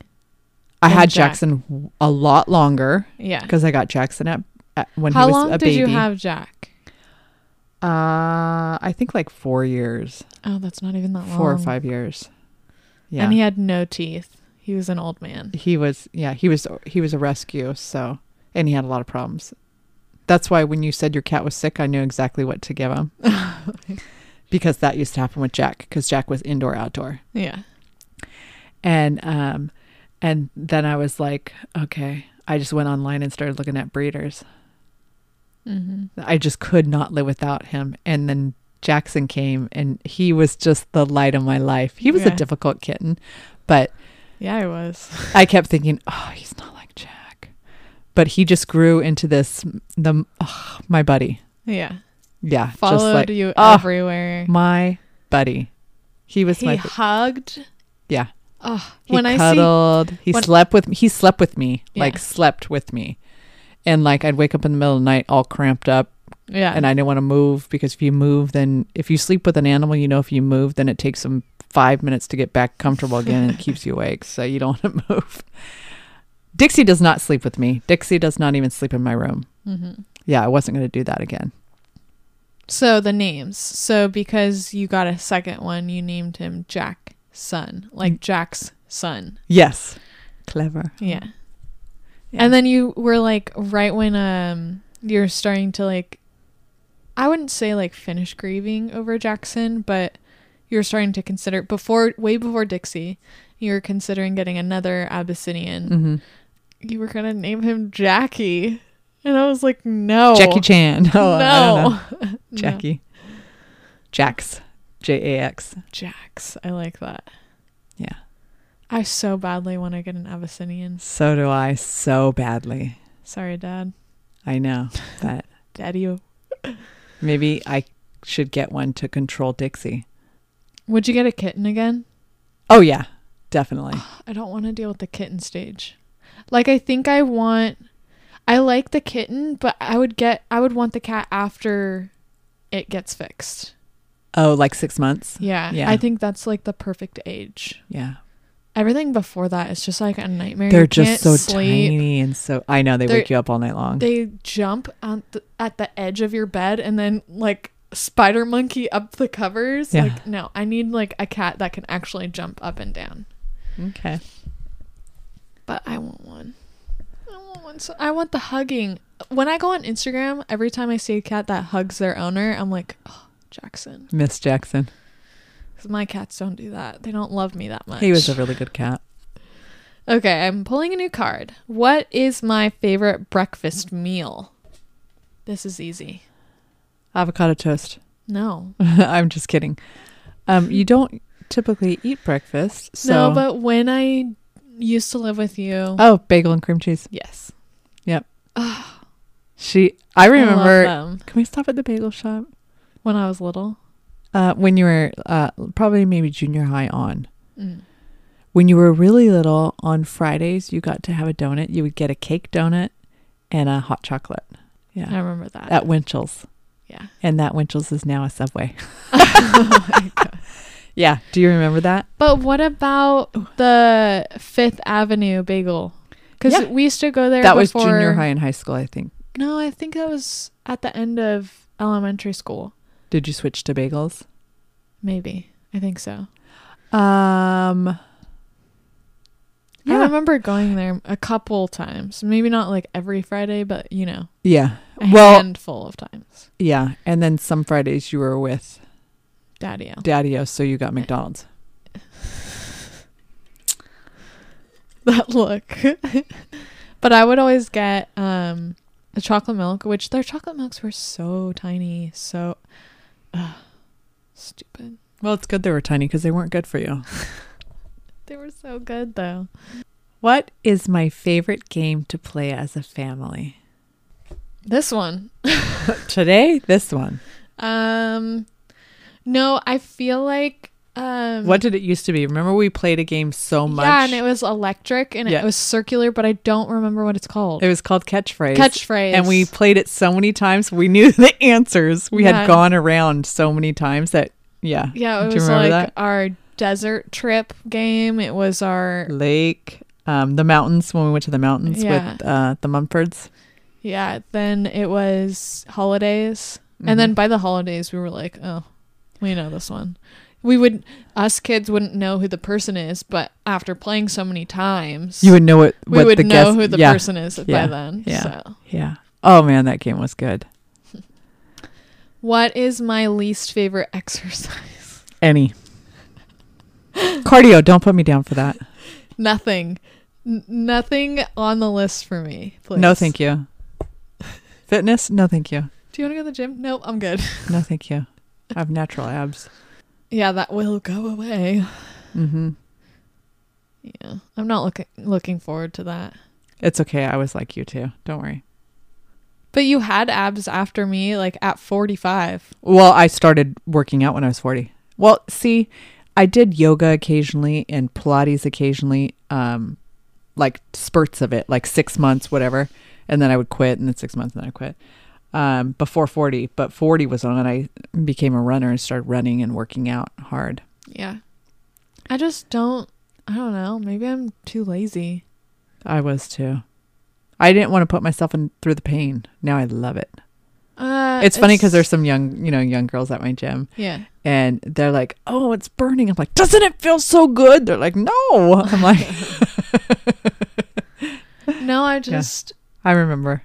S2: I had
S1: Jack.
S2: Jackson a lot longer
S1: Yeah.
S2: because I got Jackson at, at when
S1: How
S2: he was
S1: how
S2: long
S1: did you have Jack?
S2: Uh, I think like 4 years,
S1: Oh, that's not even that long.
S2: 4 or 5 years. Yeah.
S1: And he had no teeth. He was an old man.
S2: he was yeah, he was he was a rescue, so and he had a lot of problems. That's why when you said your cat was sick, I knew exactly what to give him. because that used to happen with Jack because Jack was indoor outdoor.
S1: Yeah.
S2: and um and then i was like okay i just went online and started looking at breeders
S1: hmm
S2: i just could not live without him and then Jackson came and he was just the light of my life. He was
S1: Yeah.
S2: a difficult kitten, but
S1: Yeah, I was.
S2: I kept thinking, oh, he's not like Jack. But he just grew into this, the oh, my buddy.
S1: Yeah.
S2: Yeah. just
S1: Followed
S2: like
S1: you
S2: oh,
S1: everywhere.
S2: my buddy. He was like
S1: he
S2: my,
S1: hugged.
S2: yeah.
S1: Oh,
S2: He
S1: when I see
S2: cuddled. he slept with me. He slept with me,
S1: Yeah.
S2: like slept with me. And like I'd wake up in the middle of the night all cramped up
S1: yeah,
S2: and I didn't want to move because if you move, then if you sleep with an animal, you know, if you move, then it takes them five minutes to get back comfortable again and it keeps you awake. So you don't want to move. Dixie does not sleep with me. Dixie does not even sleep in my room.
S1: hmm
S2: Yeah, I wasn't going to do that again.
S1: So the names. So because you got a second one, you named him Jack Son, like
S2: Mm.
S1: Jack's son.
S2: Yes. Clever.
S1: Yeah.
S2: Yeah.
S1: And then you were like right when um you're starting to like I wouldn't say like finish grieving over Jackson, but you're starting to consider before way before Dixie, you were considering getting another Abyssinian.
S2: hmm
S1: You were gonna name him Jackie. And I was like, no.
S2: Jackie Chan. Oh, I don't know.
S1: no. No.
S2: Jackie. Jax. J A X.
S1: Jax. I like that.
S2: Yeah.
S1: I so badly want to get an Abyssinian.
S2: So do I so badly.
S1: Sorry, Dad.
S2: I know. But
S1: Daddy.
S2: maybe I should get one to control Dixie.
S1: Would you get a kitten again?
S2: Oh, yeah. Definitely.
S1: I don't want to deal with the kitten stage. Like I think I want I like the kitten, but I would get I would want the cat after it gets fixed.
S2: Oh, like six months?
S1: Yeah.
S2: Yeah.
S1: I think that's like the perfect age.
S2: Yeah.
S1: Everything before that is just like a nightmare.
S2: They're just so
S1: sleep.
S2: tiny and so. I know they
S1: They're-
S2: wake you up all night long.
S1: They jump at the, at the edge of your bed and then like spider monkey up the covers.
S2: Yeah.
S1: Like no, I need like a cat that can actually jump up and down.
S2: okay.
S1: But I want one. I want one. So I want the hugging. When I go on Instagram, every time I see a cat that hugs their owner, I'm like, oh, Jackson.
S2: Miss Jackson.
S1: Because my cats don't do that. They don't love me that much.
S2: He was a really good cat.
S1: okay, I'm pulling a new card. What is my favorite breakfast meal? This is easy.
S2: Avocado toast.
S1: No.
S2: I'm just kidding. Um, you don't typically eat breakfast. So.
S1: No, but when I used to live with you,
S2: Oh, bagel and cream cheese.
S1: yes. Yep.
S2: she. I remember.
S1: I.
S2: Can we stop at the bagel shop?
S1: when I was little.
S2: Uh, when you were uh, probably maybe junior high on.
S1: Mm.
S2: When you were really little, on Fridays, you got to have a donut. You would get a cake donut and a hot chocolate. Yeah.
S1: I remember that.
S2: At Winchell's.
S1: yeah.
S2: And that Winchell's is now a Subway.
S1: oh.
S2: Yeah. Do you remember that?
S1: But what about the Fifth Avenue bagel? Because
S2: Yeah.
S1: we used to go there.
S2: that was junior high and high school, I think.
S1: No, I think that was at the end of elementary school.
S2: Did you switch to bagels?
S1: Maybe I think so.
S2: Um,
S1: I remember going there a couple times. Maybe not like every Friday, but you know,
S2: yeah.
S1: a
S2: Well-
S1: handful of times.
S2: Yeah. And then some Fridays you were with
S1: Daddy O.
S2: Daddy O, so you got McDonald's.
S1: that look. but I would always get um the chocolate milk, which their chocolate milks were so tiny, so ugh, stupid.
S2: Well, it's good they were tiny because they weren't good for you.
S1: They were so good though.
S2: What is my favorite game to play as a family?
S1: This one.
S2: Today, this one.
S1: Um no, I feel like um
S2: What did it used to be? Remember we played a game so much?
S1: Yeah, and it was electric and
S2: Yeah.
S1: it was circular, but I don't remember what it's called.
S2: It was called catchphrase.
S1: Catchphrase.
S2: And we played it so many times. We knew the answers. We
S1: Yeah.
S2: had gone around so many times that, yeah.
S1: Yeah, it
S2: Do
S1: was like
S2: that?
S1: our desert trip game. It was our
S2: Lake, um, the mountains when we went to the mountains
S1: Yeah.
S2: with uh, the Mumfords.
S1: Yeah, then it was holidays.
S2: Mhm.
S1: And then by the holidays we were like, oh, we know this one. We would us kids wouldn't know who the person is, but after playing so many times
S2: you would know what,
S1: we would know
S2: guess-
S1: who the
S2: yeah,
S1: person is
S2: Yeah.
S1: by then.
S2: Yeah.
S1: So
S2: Yeah. Oh man, that game was good.
S1: what is my least favorite exercise?
S2: Any. Cardio, don't put me down for that.
S1: Nothing. N- nothing on the list for me. Please.
S2: No, thank you. Fitness? No, thank you.
S1: Do you want to go to the gym? Nope, I'm good.
S2: No, thank you. I have natural abs.
S1: Yeah, that will go away.
S2: Mm-hmm.
S1: Yeah, I'm not looking looking forward to that.
S2: It's okay. I was like you too. Don't worry.
S1: But you had abs after me, like at 45.
S2: Well, I started working out when I was 40. Well, see, I did yoga occasionally and Pilates occasionally, um, like spurts of it, like six months, whatever. And then I would quit, and then six months, and then I quit. Um, before 40, but 40 was when I became a runner and started running and working out hard.
S1: Yeah. I just don't. I don't know. Maybe I'm too lazy.
S2: I was too. I didn't want to put myself in through the pain. Now I love it.
S1: Uh,
S2: It's funny because there's some young, you know, young girls at my gym,
S1: yeah.
S2: and they're like, "Oh, it's burning." I'm like, "Doesn't it feel so good?" They're like, "No." I'm like,
S1: No, I just
S2: I remember.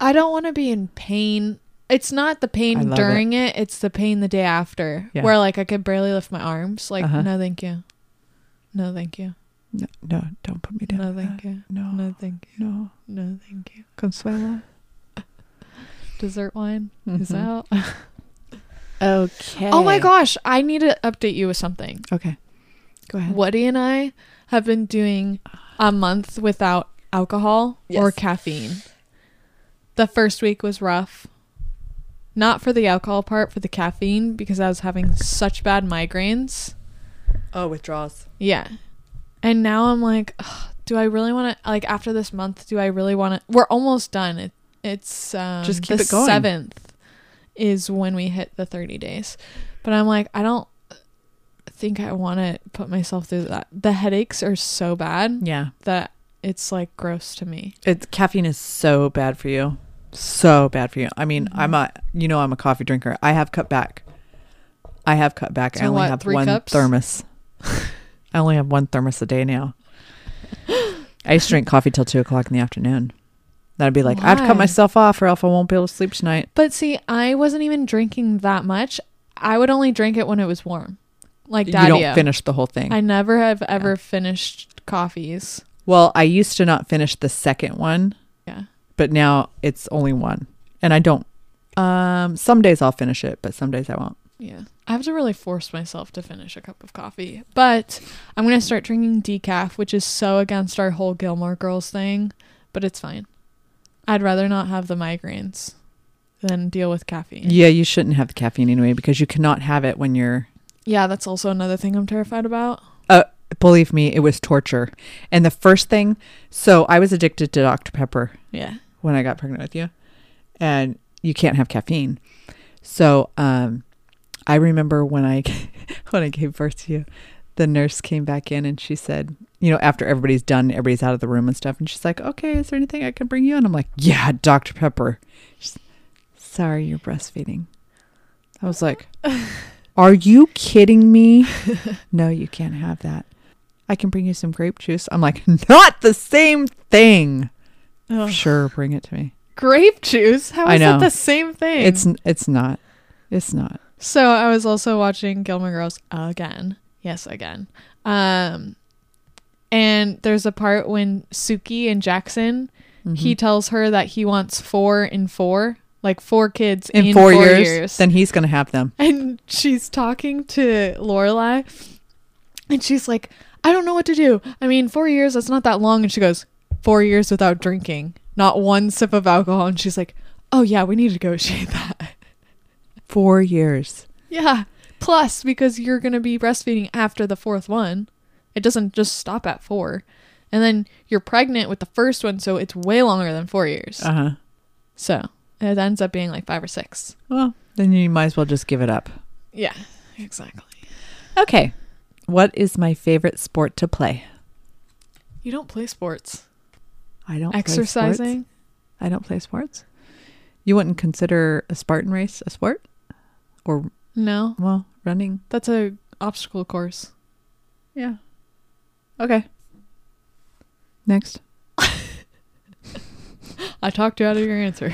S1: I don't want to be in pain. It's not the pain during it. it's the pain the day after.
S2: Yeah.
S1: Where like I could barely lift my arms. Like
S2: Uh-huh.
S1: no, thank you. No, thank you.
S2: No, no don't put me down.
S1: No, thank you.
S2: No,
S1: No, thank you.
S2: no,
S1: No, thank you.
S2: Consuelo.
S1: Dessert wine is
S2: Mhm.
S1: out.
S2: Okay.
S1: Oh my gosh, I need to update you with something.
S2: Okay, go ahead.
S1: Woody and I have been doing a month without alcohol or caffeine. The first week was rough. Not for the alcohol part, for the caffeine, because I was having such bad migraines.
S2: Oh, withdrawals.
S1: Yeah. And now I'm like, do I really want to, like, after this month, do I really want to? We're almost done. It, it's um,
S2: Just keep
S1: the
S2: it going.
S1: 7th is when we hit the 30 days. But I'm like, I don't think I want to put myself through that. The headaches are so bad
S2: Yeah,
S1: that it's like gross to me.
S2: it's caffeine is so bad for you, so bad for you. I mean,
S1: Mhm.
S2: I'm a, you know, I'm a coffee drinker. I have cut back. I have cut back. I only
S1: what,
S2: have one
S1: cups?
S2: thermos. I only have one thermos a day now. I used to drink coffee till two o'clock in the afternoon. That'd be like, I have to cut myself off, or else I won't be able to sleep tonight.
S1: But see, I wasn't even drinking that much. I would only drink it when it was warm. Like
S2: you don't finish the whole thing.
S1: I never have ever finished coffees.
S2: well, I used to not finish the second one,
S1: Yeah.
S2: But now it's only one, and I don't. Um, some days I'll finish it, but some days I won't.
S1: Yeah. I have to really force myself to finish a cup of coffee. But I'm going to start drinking decaf, which is so against our whole Gilmore Girls thing, but it's fine. I'd rather not have the migraines than deal with caffeine.
S2: Yeah, you shouldn't have the caffeine anyway because you cannot have it when you're.
S1: Yeah, that's also another thing I'm terrified about.
S2: Uh believe me, it was torture. And the first thing, so I was addicted to Dr Pepper
S1: Yeah.
S2: When I got pregnant with you, and you can't have caffeine. So, um, I remember when I when I gave birth to you, the nurse came back in and she said, you know, after everybody's done, everybody's out of the room and stuff, and she's like, "Okay, is there anything I can bring you?" And I'm like, "Yeah, Dr Pepper." She's, Sorry, you're breastfeeding. I was like, "Are you kidding me?" no, you can't have that. I can bring you some grape juice. I'm like, "Not the same thing."
S1: Ugh.
S2: Sure, bring it to me.
S1: Grape juice? How
S2: I
S1: is
S2: know.
S1: that the same thing?
S2: It's it's not. It's not.
S1: So I was also watching Gilmore Girls again. Yes, again. Um and there's a part when Sookie and Jackson, he
S2: Mhm.
S1: tells her that he wants four in four, like four kids
S2: in,
S1: in,
S2: four, years, then he's gonna have them.
S1: and she's talking to Lorelai and she's like, I don't know what to do. I mean, four years, that's not that long. And she goes, Four years without drinking, not one sip of alcohol. And she's like, Oh yeah, we need to negotiate that.
S2: Four years.
S1: Yeah. Plus, because you're going to be breastfeeding after the fourth one, it doesn't just stop at four. And then you're pregnant with the first one, so it's way longer than four years.
S2: Uh huh.
S1: so it ends up being like five or six.
S2: Well, then you might as well just give it up.
S1: Yeah, exactly.
S2: Okay. What is my favorite sport to play?
S1: You don't play sports.
S2: I don't play.
S1: Exercising?
S2: I don't play sports. You wouldn't consider a Spartan race a sport, or
S1: No,
S2: well, running?
S1: that's a obstacle course.
S2: Yeah. Okay. Next.
S1: I talked you out of your answer.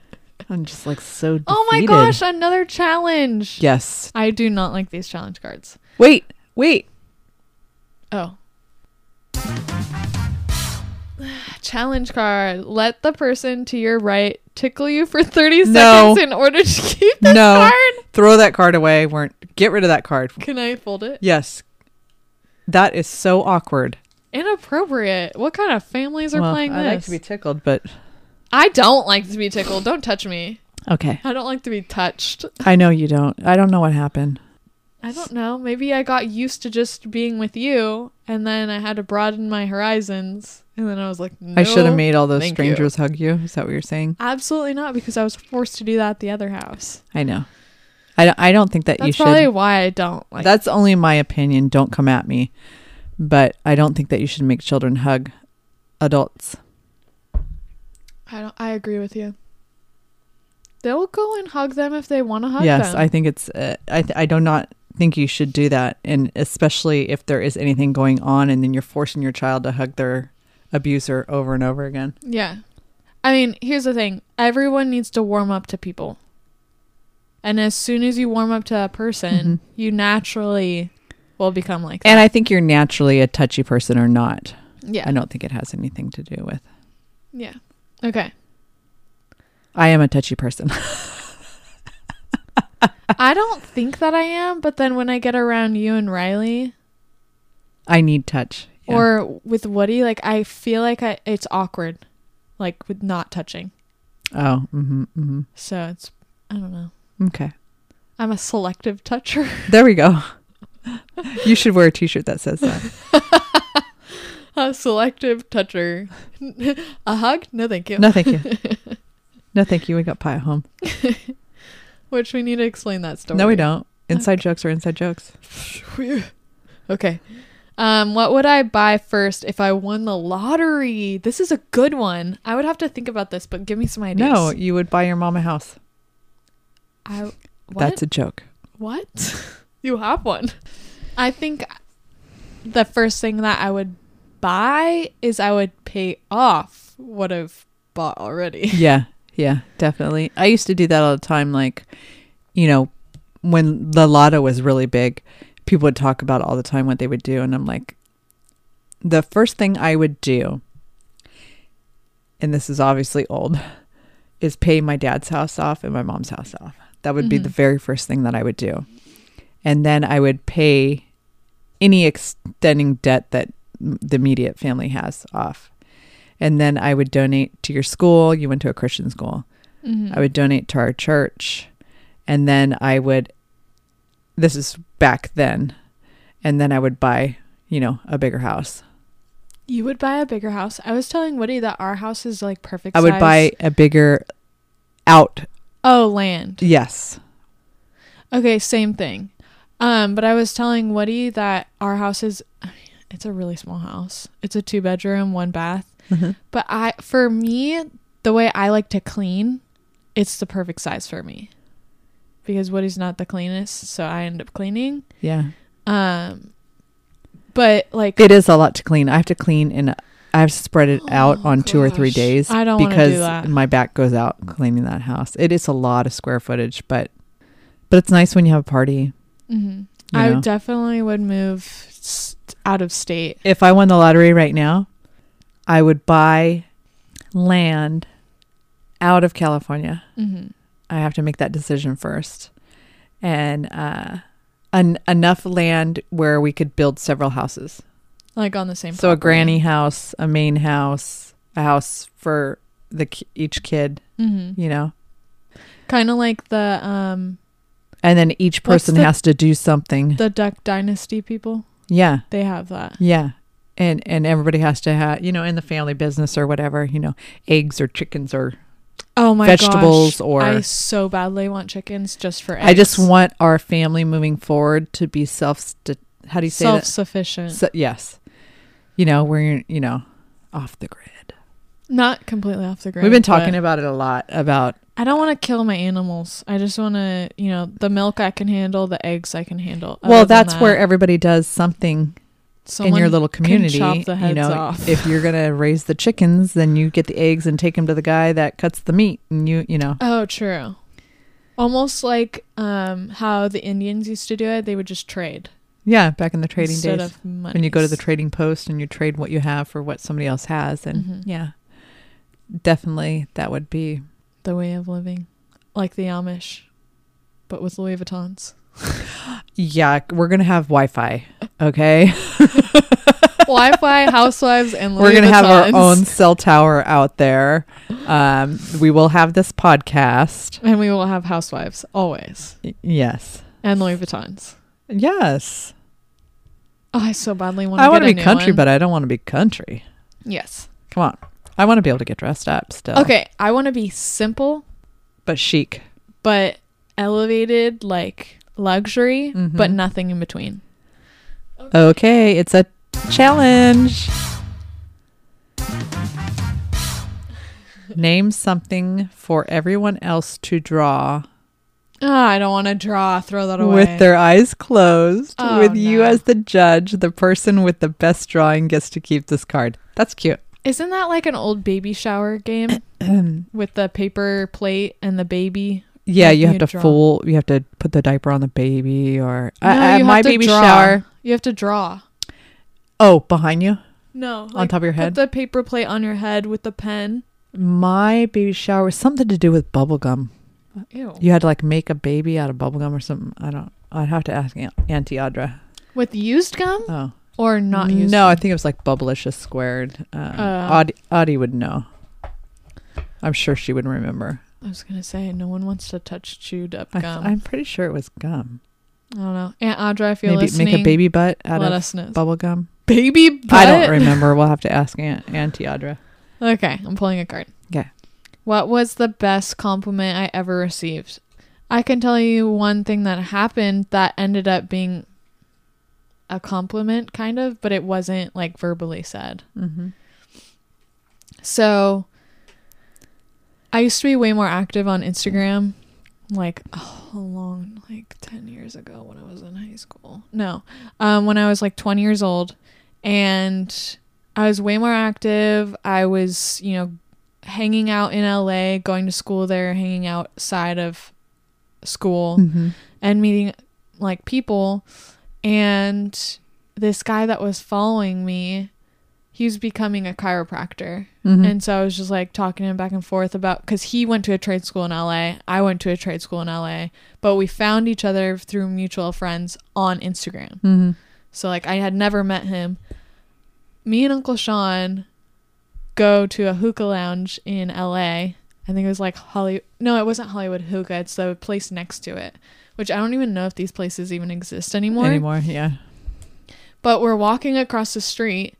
S2: I'm just like so. Defeated.
S1: Oh my gosh, another challenge.
S2: Yes.
S1: I do not like these challenge cards.
S2: Wait. Wait.
S1: Oh. Challenge card. Let the person to your right tickle you for 30
S2: No.
S1: seconds in order to keep this
S2: No.
S1: card.
S2: Throw that card away. Weren't get rid of that card.
S1: Can I fold it?
S2: Yes. That is so awkward.
S1: Inappropriate. What kind of families are
S2: Well,
S1: playing
S2: I
S1: this?
S2: I like to be tickled, but
S1: I don't like to be tickled. Don't touch me.
S2: okay.
S1: I don't like to be touched.
S2: I know you don't. I don't know what happened.
S1: I don't know. Maybe I got used to just being with you, and then I had to broaden my horizons, and then I was like,
S2: I should have made all those
S1: thank
S2: strangers hug you. Is that what you're saying?
S1: Absolutely not, because I was forced to do that at the other house.
S2: I know. I don't, I don't think that you should.
S1: That's probably why I don't like.
S2: That's only my opinion. Don't come at me. But I don't think that you should make children hug adults.
S1: I don't. I agree with you. They'll go and hug them if they want to hug
S2: yes,
S1: them.
S2: I think it's. Uh, I th- I do not think you should do that, and especially if there is anything going on, and then you're forcing your child to hug their abuser over and over again.
S1: Yeah. I mean, here's the thing. Everyone needs to warm up to people. And as soon as you warm up to a person,
S2: Mhm.
S1: you naturally will become like that.
S2: And I think you're naturally a touchy person or not.
S1: yeah.
S2: I don't think it has anything to do with.
S1: Yeah. Okay.
S2: I am a touchy person.
S1: I don't think that I am, but then when I get around you and Riley
S2: I need touch. Yeah.
S1: or with Woody, like I feel like I it's awkward like with not touching.
S2: oh, mm-hmm, mm-hmm.
S1: So it's I don't know.
S2: Okay.
S1: I'm a selective toucher.
S2: There we go. you should wear a T-shirt that says that.
S1: a selective toucher. a hug? No, thank you.
S2: No, thank you. No, thank you. We got pie at home.
S1: Which we need to explain that story.
S2: No, we don't. Inside jokes are inside jokes.
S1: okay. Um, what would I buy first if I won the lottery? This is a good one. I would have to think about this, but give me some ideas.
S2: No, you would buy your mom a house.
S1: I what?
S2: That's a joke.
S1: what? you have one. I think the first thing that I would buy is I would pay off what I've bought already.
S2: Yeah, yeah, definitely. I used to do that all the time. Like, you know, when the lotto was really big, people would talk about all the time what they would do. And I'm like, the first thing I would do, and this is obviously old, is pay my dad's house off and my mom's house off. That would be
S1: Mhm.
S2: the very first thing that I would do. And then I would pay any extending debt that the immediate family has off. And then I would donate to your school. You went to a Christian school.
S1: Mhm.
S2: I would donate to our church. And then I would, this is back then. And then I would buy, you know, a bigger house.
S1: You would buy a bigger house. I was telling Woody that our house is like perfect.
S2: I would
S1: size.
S2: buy a bigger out.
S1: oh land.
S2: Yes.
S1: Okay, same thing. Um, but I was telling Woody that our house is it's a really small house. It's a two bedroom, one bath. But I for me, the way I like to clean, it's the perfect size for me. Because Woody's not the cleanest, so I end up cleaning.
S2: Yeah.
S1: Um but like
S2: It is a lot to clean. I have to clean and I have to spread it out
S1: Oh,
S2: on two or three days
S1: I don't do
S2: because
S1: that.
S2: my back goes out cleaning that house. It is a lot of square footage, but but it's nice when you have a party. Mm-hmm.
S1: I
S2: know?
S1: definitely would move s- out of state.
S2: If I won the lottery right now, I would buy land out of California.
S1: Mhm.
S2: I have to make that decision first. And uh an, enough land where we could build several houses.
S1: Like on the same
S2: So a granny house, a main house, a house for the ki- each kid,
S1: Mhm.
S2: you know.
S1: Kind of like the um
S2: And then each person
S1: the-
S2: has to do something.
S1: the Duck Dynasty people.
S2: yeah.
S1: They have that.
S2: Yeah. And and everybody has to have, you know, in the family business or whatever, you know, eggs or chickens or
S1: Oh my god.
S2: Vegetables
S1: gosh.
S2: or-
S1: I so badly want chickens just for eggs.
S2: I just want our family moving forward to be self how do you say
S1: self
S2: that?
S1: sufficient.
S2: So, yes. You know, we're you know, off the grid.
S1: Not completely off the grid.
S2: We've been talking about it a lot about
S1: I don't want to kill my animals. I just want to, you know, the milk I can handle, the eggs I can handle.
S2: well, that's where everybody does something in your
S1: someone
S2: little community. you know,
S1: off.
S2: if you're gonna raise the chickens, then you get the eggs and take them to the guy that cuts the meat, and you you know.
S1: Oh, true. Almost like um how the Indians used to do it. They would just trade
S2: Yeah, back in the trading
S1: instead
S2: days. when you go to the trading post and you trade what you have for what somebody else has and
S1: Mhm.
S2: yeah definitely that would be
S1: the way of living, like the Amish. but with Louis Vuittons.
S2: Yeah, we're gonna have Wi-Fi. Okay,
S1: Wi-Fi, housewives, and Louis
S2: we're gonna have our own cell tower out there. Um, we will have this podcast.
S1: and we will have housewives always,
S2: Y- Yes,
S1: and Louis Vuittons.
S2: yes.
S1: Oh, I so badly want to.
S2: I want to be country,
S1: one.
S2: but I don't want to be country.
S1: yes.
S2: Come on, I want to be able to get dressed up still.
S1: Okay, I want to be simple
S2: but chic.
S1: but elevated, like luxury, but
S2: Mhm.
S1: nothing in between.
S2: Okay, it's a challenge. Name something for everyone else to draw
S1: Ah, I don't want to draw. Throw that away.
S2: with their eyes closed,
S1: Oh,
S2: with you as the judge. The person with the best drawing gets to keep this card. That's cute.
S1: Isn't that like an old baby shower game with the paper plate and the baby?
S2: Yeah, you have to
S1: draw.
S2: fold. You have to put the diaper on the baby, or
S1: No,
S2: uh, my baby
S1: draw.
S2: shower.
S1: You have to draw.
S2: Oh, behind you
S1: No,
S2: on top of your head.
S1: Put the paper plate on your head with the pen.
S2: my baby shower was something to do with bubble gum.
S1: Ew.
S2: You had to like make a baby out of bubble gum or something. I don't. I'd have to ask Aunt- Auntie Audra.
S1: With used gum
S2: Oh,
S1: or not used?
S2: No, I think it was like bubblicious squared. Uh,
S1: Oh.
S2: Audie, Audie would know. I'm sure she would remember.
S1: I was gonna say no one wants to touch chewed up gum.
S2: I, am pretty sure it was gum.
S1: I don't know. Aunt Audra, if you're
S2: Maybe
S1: listening,
S2: make a baby butt out
S1: let
S2: of
S1: us know.
S2: bubble gum.
S1: Baby butt.
S2: I don't remember. We'll have to ask Aunt, Auntie Audra.
S1: Okay, I'm pulling a card.
S2: Okay.
S1: What was the best compliment I ever received? I can tell you one thing that happened that ended up being a compliment, kind of, but it wasn't like verbally said.
S2: Mm-hmm.
S1: So I used to be way more active on Instagram like oh, how long like 10 years ago when I was in high school. No. Um when I was like 20 years old and I was way more active. I was, you know, hanging out in LA, going to school there, hanging outside of school
S2: Mm-hmm.
S1: and meeting like people and this guy that was following me he was becoming a chiropractor
S2: Mm-hmm.
S1: and so i was just like talking to him back and forth about because he went to a trade school in la i went to a trade school in la but we found each other through mutual friends on instagram
S2: mm-hmm.
S1: so like i had never met him me and uncle sean go to a hookah lounge in la i think it was like holly no it wasn't hollywood hookah it's the place next to it which i don't even know if these places even exist anymore
S2: Anymore, yeah.
S1: but we're walking across the street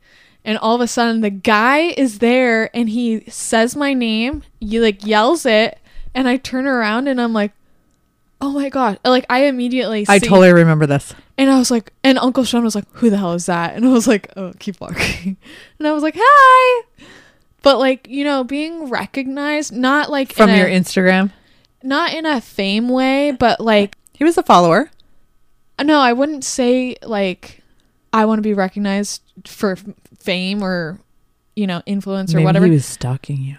S1: and all of a sudden the guy is there and he says my name he like yells it and i turn around and i'm like oh my god like i immediately
S2: I totally remember this.
S1: and i was like and uncle sean was like who the hell is that and i was like oh keep walking and i was like hi but like you know being recognized not like
S2: From
S1: in
S2: your
S1: a,
S2: Instagram.
S1: not in a fame way but like
S2: He was a follower.
S1: no i wouldn't say like i want to be recognized for fame or you know influence or
S2: Maybe
S1: whatever
S2: he was stalking you.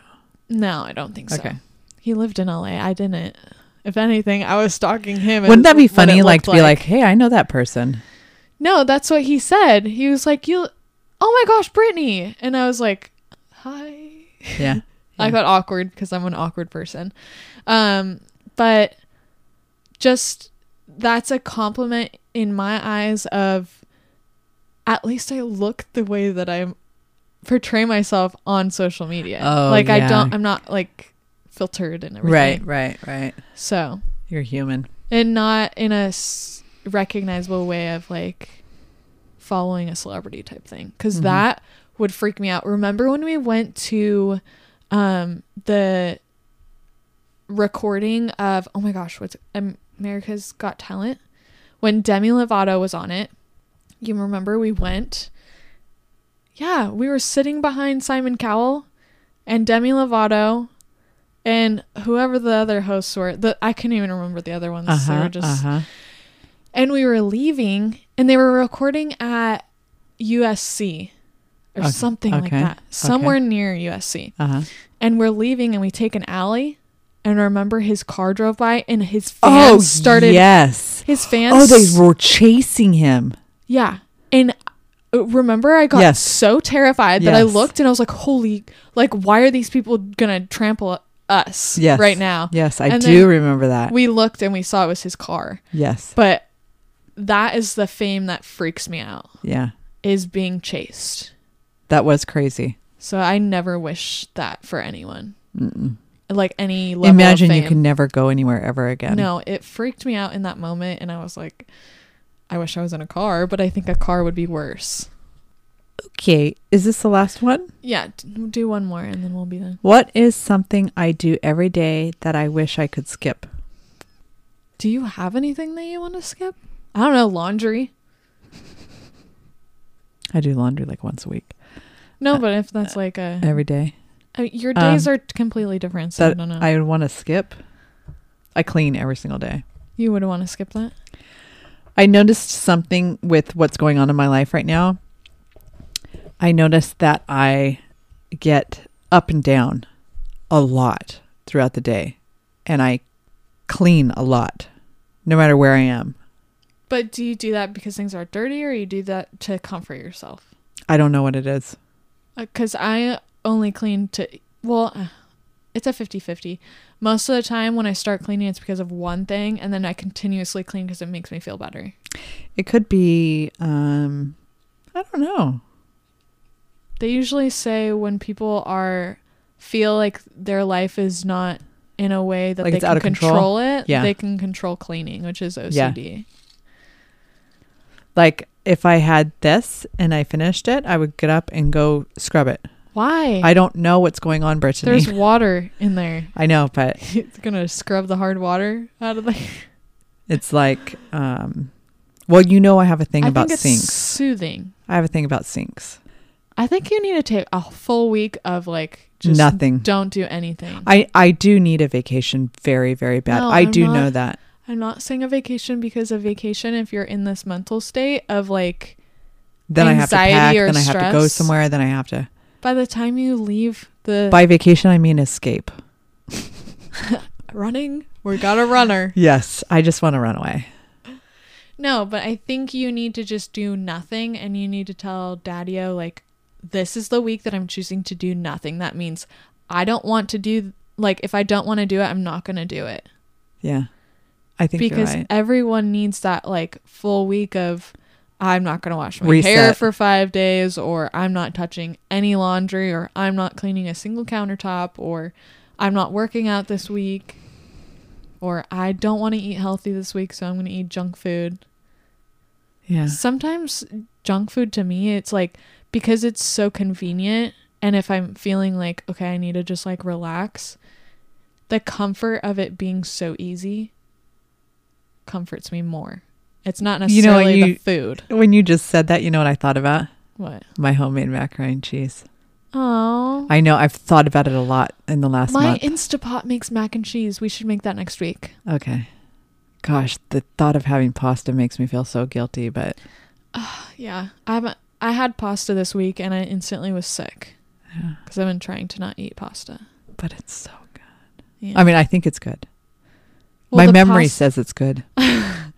S1: no i don't think so
S2: Okay.
S1: he lived in la i didn't if anything i was stalking him
S2: Wouldn't that be funny? Like to be like, hey, I know that person.
S1: no that's what he said he was like you oh my gosh brittany and i was like hi
S2: Yeah.
S1: I got awkward because I'm an awkward person. Um, but just that's a compliment in my eyes of at least I look the way that I portray myself on social media.
S2: Oh,
S1: like I don't I'm not like filtered and everything.
S2: Right, right, right.
S1: So,
S2: You're human.
S1: and not in a s- recognizable way of like following a celebrity type thing because
S2: Mhm.
S1: that would freak me out remember when we went to um the recording of oh my gosh what's america's got talent when demi lovato was on it you remember we went yeah we were sitting behind simon cowell and demi lovato and whoever the other hosts were the i couldn't even remember the other ones they
S2: Uh-huh,
S1: were just
S2: uh-huh.
S1: and we were leaving and they were recording at USC or
S2: Okay,
S1: something like that. Somewhere near USC.
S2: Uh-huh.
S1: And we're leaving and we take an alley and remember his car drove by and his fans
S2: Oh,
S1: started
S2: yes.
S1: his fans
S2: Oh, they were chasing him.
S1: Yeah. And uh, remember I got
S2: Yes.
S1: so terrified that I looked and I was like, "Holy, like why are these people going to trample us
S2: Yes.
S1: right now.
S2: Yes, I
S1: And
S2: do remember that.
S1: We looked and we saw it was his car.
S2: yes.
S1: But that is the fame that freaks me out
S2: Yeah.
S1: is being chased.
S2: That was crazy.
S1: So I never wish that for anyone.
S2: Mm-mm.
S1: Like any level
S2: Imagine you can never go anywhere ever again.
S1: No, it freaked me out in that moment and I was like I wish I was in a car, but I think a car would be worse.
S2: Okay. Is this the last one?
S1: Yeah, do one more and then we'll be done.
S2: What is something I do every day that I wish I could skip?
S1: Do you have anything that you want to skip? I don't know, laundry.
S2: I do laundry like once a week.
S1: No, but if that's like a
S2: Every day.
S1: I mean, your days
S2: Um,
S1: are completely different, so I don't know.
S2: I would want to skip. I clean every single day.
S1: you would want to skip that?
S2: I noticed something with what's going on in my life right now. I noticed that I get up and down a lot throughout the day and I clean a lot no matter where I am.
S1: But do you do that because things are dirty or you do that to comfort yourself?
S2: I don't know what it is.
S1: Because I only clean to, well, uh, it's a 50 50. Most of the time when I start cleaning, it's because of one thing, and then I continuously clean because it makes me feel better.
S2: It could be um I don't know.
S1: They usually say when people are, feel like their life is not in a way that
S2: Like
S1: they can
S2: control?
S1: control it,
S2: Yeah.
S1: they can control cleaning, which is
S2: Yeah.
S1: OCD.
S2: Like if I had this and I finished it, I would get up and go scrub it.
S1: Why?
S2: I don't know what's going on, Brittany.
S1: There's water in there.
S2: I know, but
S1: it's gonna scrub the hard water out of there.
S2: it's like um well, you know I have a thing
S1: I
S2: about
S1: think it's
S2: sinks.
S1: soothing.
S2: I have a thing about sinks.
S1: I think you need to take a full week of like just
S2: Nothing.
S1: Don't do anything.
S2: I I do need a vacation very very bad.
S1: No,
S2: I
S1: I'm
S2: do
S1: not-
S2: know that.
S1: I'm not saying a vacation because a vacation if you're in this mental state of like
S2: Then I have to
S1: Anxiety
S2: pack,
S1: or
S2: then I have to go somewhere, then I have to
S1: by the time you leave the
S2: By vacation I mean escape.
S1: running, we got a runner.
S2: Yes, I just want to run away.
S1: No, but I think you need to just do nothing and you need to tell Daddy-O like this is the week that I'm choosing to do nothing. That means I don't want to do like if I don't want to do it, I'm not going to do it.
S2: Yeah. I think
S1: because
S2: you're right.
S1: everyone needs that like full week of I'm not going to wash my hair for 5 days or I'm not touching any laundry or I'm not cleaning a single countertop or I'm not working out this week or I don't want to eat healthy this week so I'm going to eat junk food.
S2: Yeah.
S1: Sometimes junk food to me it's like because it's so convenient and if I'm feeling like okay I need to just like relax the comfort of it being so easy comforts me more. It's not
S2: You know
S1: necessarily
S2: you-
S1: the food.
S2: When you just said that, you know what I thought about?
S1: What?
S2: My homemade macaroni and cheese.
S1: Oh.
S2: I know I've thought about it a lot in the last
S1: My
S2: month.
S1: Instapot makes mac and cheese. We should make that next week.
S2: okay. Gosh, the thought of having pasta makes me feel so guilty, but
S1: Yeah. I haven't I had pasta this week and I instantly was sick
S2: yeah,
S1: cuz I've been trying to not eat pasta.
S2: but it's so good.
S1: Yeah.
S2: I mean, I think it's good.
S1: Well,
S2: My memory says it's good.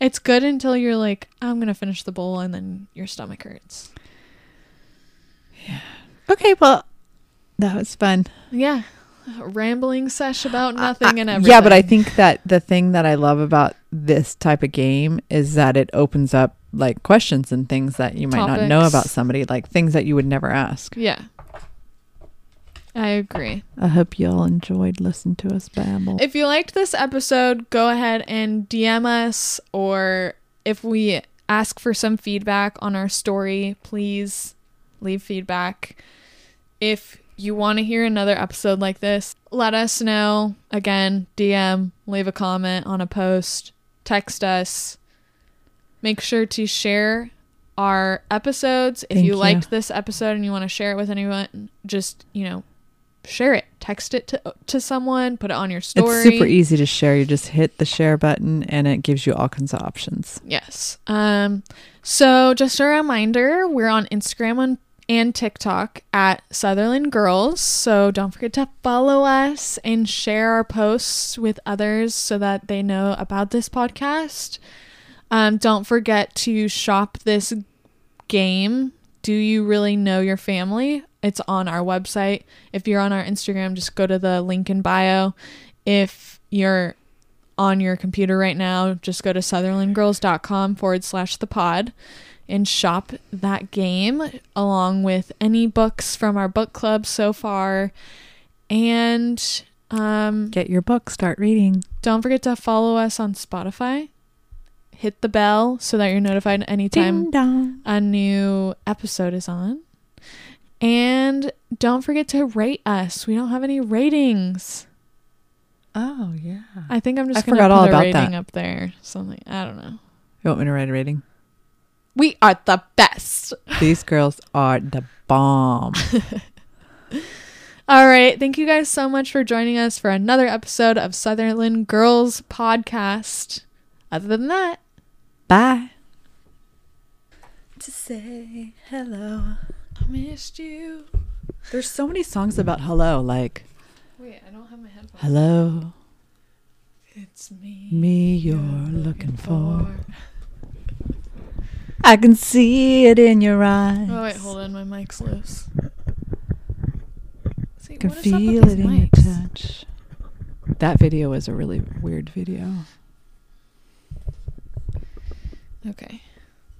S1: It's good until you're like I'm going to finish the bowl and then your stomach hurts. Yeah.
S2: Okay, well, that was fun.
S1: Yeah. A rambling sesh about nothing
S2: I-
S1: and everything.
S2: Yeah, but I think that the thing that I love about this type of game is that it opens up like questions and things that you might not know about somebody, like things that you would never ask.
S1: Yeah. I agree.
S2: I hope you all enjoyed listening to us babble.
S1: If you liked this episode, go ahead and DM us, or if we ask for some feedback on our story, please leave feedback. If you want to hear another episode like this, let us know. Again, DM, leave a comment on a post, text us. Make sure to share our episodes. If you
S2: you.
S1: liked this episode and you want to share it with anyone, just, you know, share it. Text it to to someone, put it on your story.
S2: It's super easy to share. You just hit the share button and it gives you all kinds of options.
S1: Yes. Um so just a reminder, we're on Instagram and, and TikTok at Southerland Girls. So don't forget to follow us and share our posts with others so that they know about this podcast. Um don't forget to shop this game. Do you really know your family? It's on our website. If you're on our Instagram, just go to the link in bio. If you're on your computer right now, just go to southerlandgirls.com forward slash the pod and shop that game along with any books from our book club so far. And um,
S2: Get your book, start reading.
S1: don't forget to follow us on Spotify. Hit the bell so that you're notified anytime a new episode is on. And don't forget to rate us. We don't have any ratings.
S2: Oh yeah.
S1: I think I'm just
S2: I
S1: gonna
S2: forgot
S1: put
S2: all
S1: a
S2: about
S1: rating
S2: that.
S1: up there. Something I don't know.
S2: You want me to write a rating?
S1: We are the best.
S2: These girls are the bomb.
S1: All right. Thank you guys so much for joining us for another episode of Southerland Girls Podcast. Other than that,
S2: Bye. To say hello.
S1: Missed you.
S2: There's so many songs about hello, like
S1: Wait, I don't have my headphones.
S2: hello,
S1: It's me.
S2: me you're looking for. I can see it in your eyes.
S1: Oh wait, hold on. My mic's loose. See,
S2: can
S1: what is up with
S2: feel it in your touch. That video is a really weird video.
S1: Okay.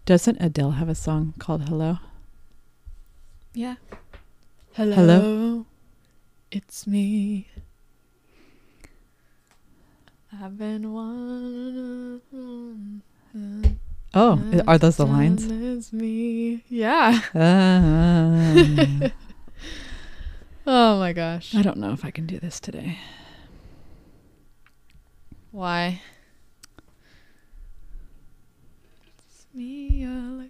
S2: Doesn't Adele have a song called Hello?
S1: Yeah. Hello.
S2: Hello?
S1: It's me. I've been one.
S2: Oh, i- are those the lines?
S1: It's me. Yeah.
S2: Um,
S1: Oh my gosh.
S2: I don't know if I can do this today.
S1: Why? It's me you're looking for.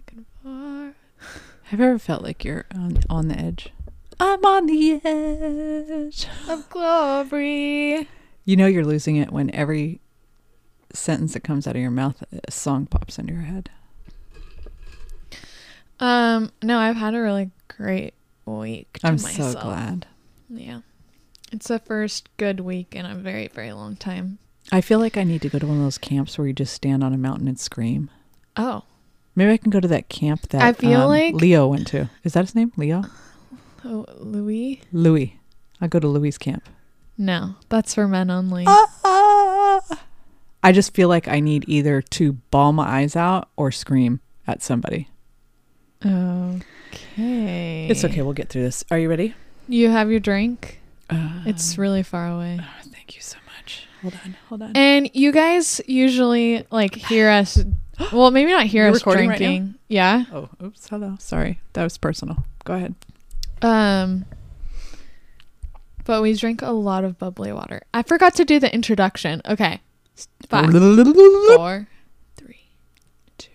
S2: Have you ever felt like you're on, on the edge? I'm on the edge.
S1: Of glory.
S2: You know you're losing it when every sentence that comes out of your mouth, a song pops into your head.
S1: Um, no, I've had a really great week. To
S2: I'm
S1: myself.
S2: so glad.
S1: Yeah. It's the first good week in a very, very long time.
S2: I feel like I need to go to one of those camps where you just stand on a mountain and scream.
S1: Oh.
S2: Maybe I can go to that camp that
S1: I feel
S2: um,
S1: like-
S2: Leo went to. Is that his name? Leo?
S1: Oh, Louis?
S2: Louis. I go to Louis' camp.
S1: No, that's for men only.
S2: Ah! I just feel like I need either to bawl my eyes out or scream at somebody.
S1: Okay.
S2: It's okay. We'll get through this. Are you ready?
S1: You have your drink?
S2: Uh,
S1: It's really far away.
S2: oh, thank you so much. Hold on. Hold on.
S1: And you guys usually like hear us. Well, maybe not hear
S2: You're
S1: us
S2: recording right
S1: drinking. yeah.
S2: oh, oops. Hello. Sorry. That was personal. Go ahead.
S1: Um. But we drink a lot of bubbly water. I forgot to do the introduction. Okay. Five, four, three, two.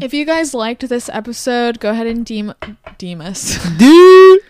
S1: If you guys liked this episode, go ahead and deem deem us.
S2: Dude.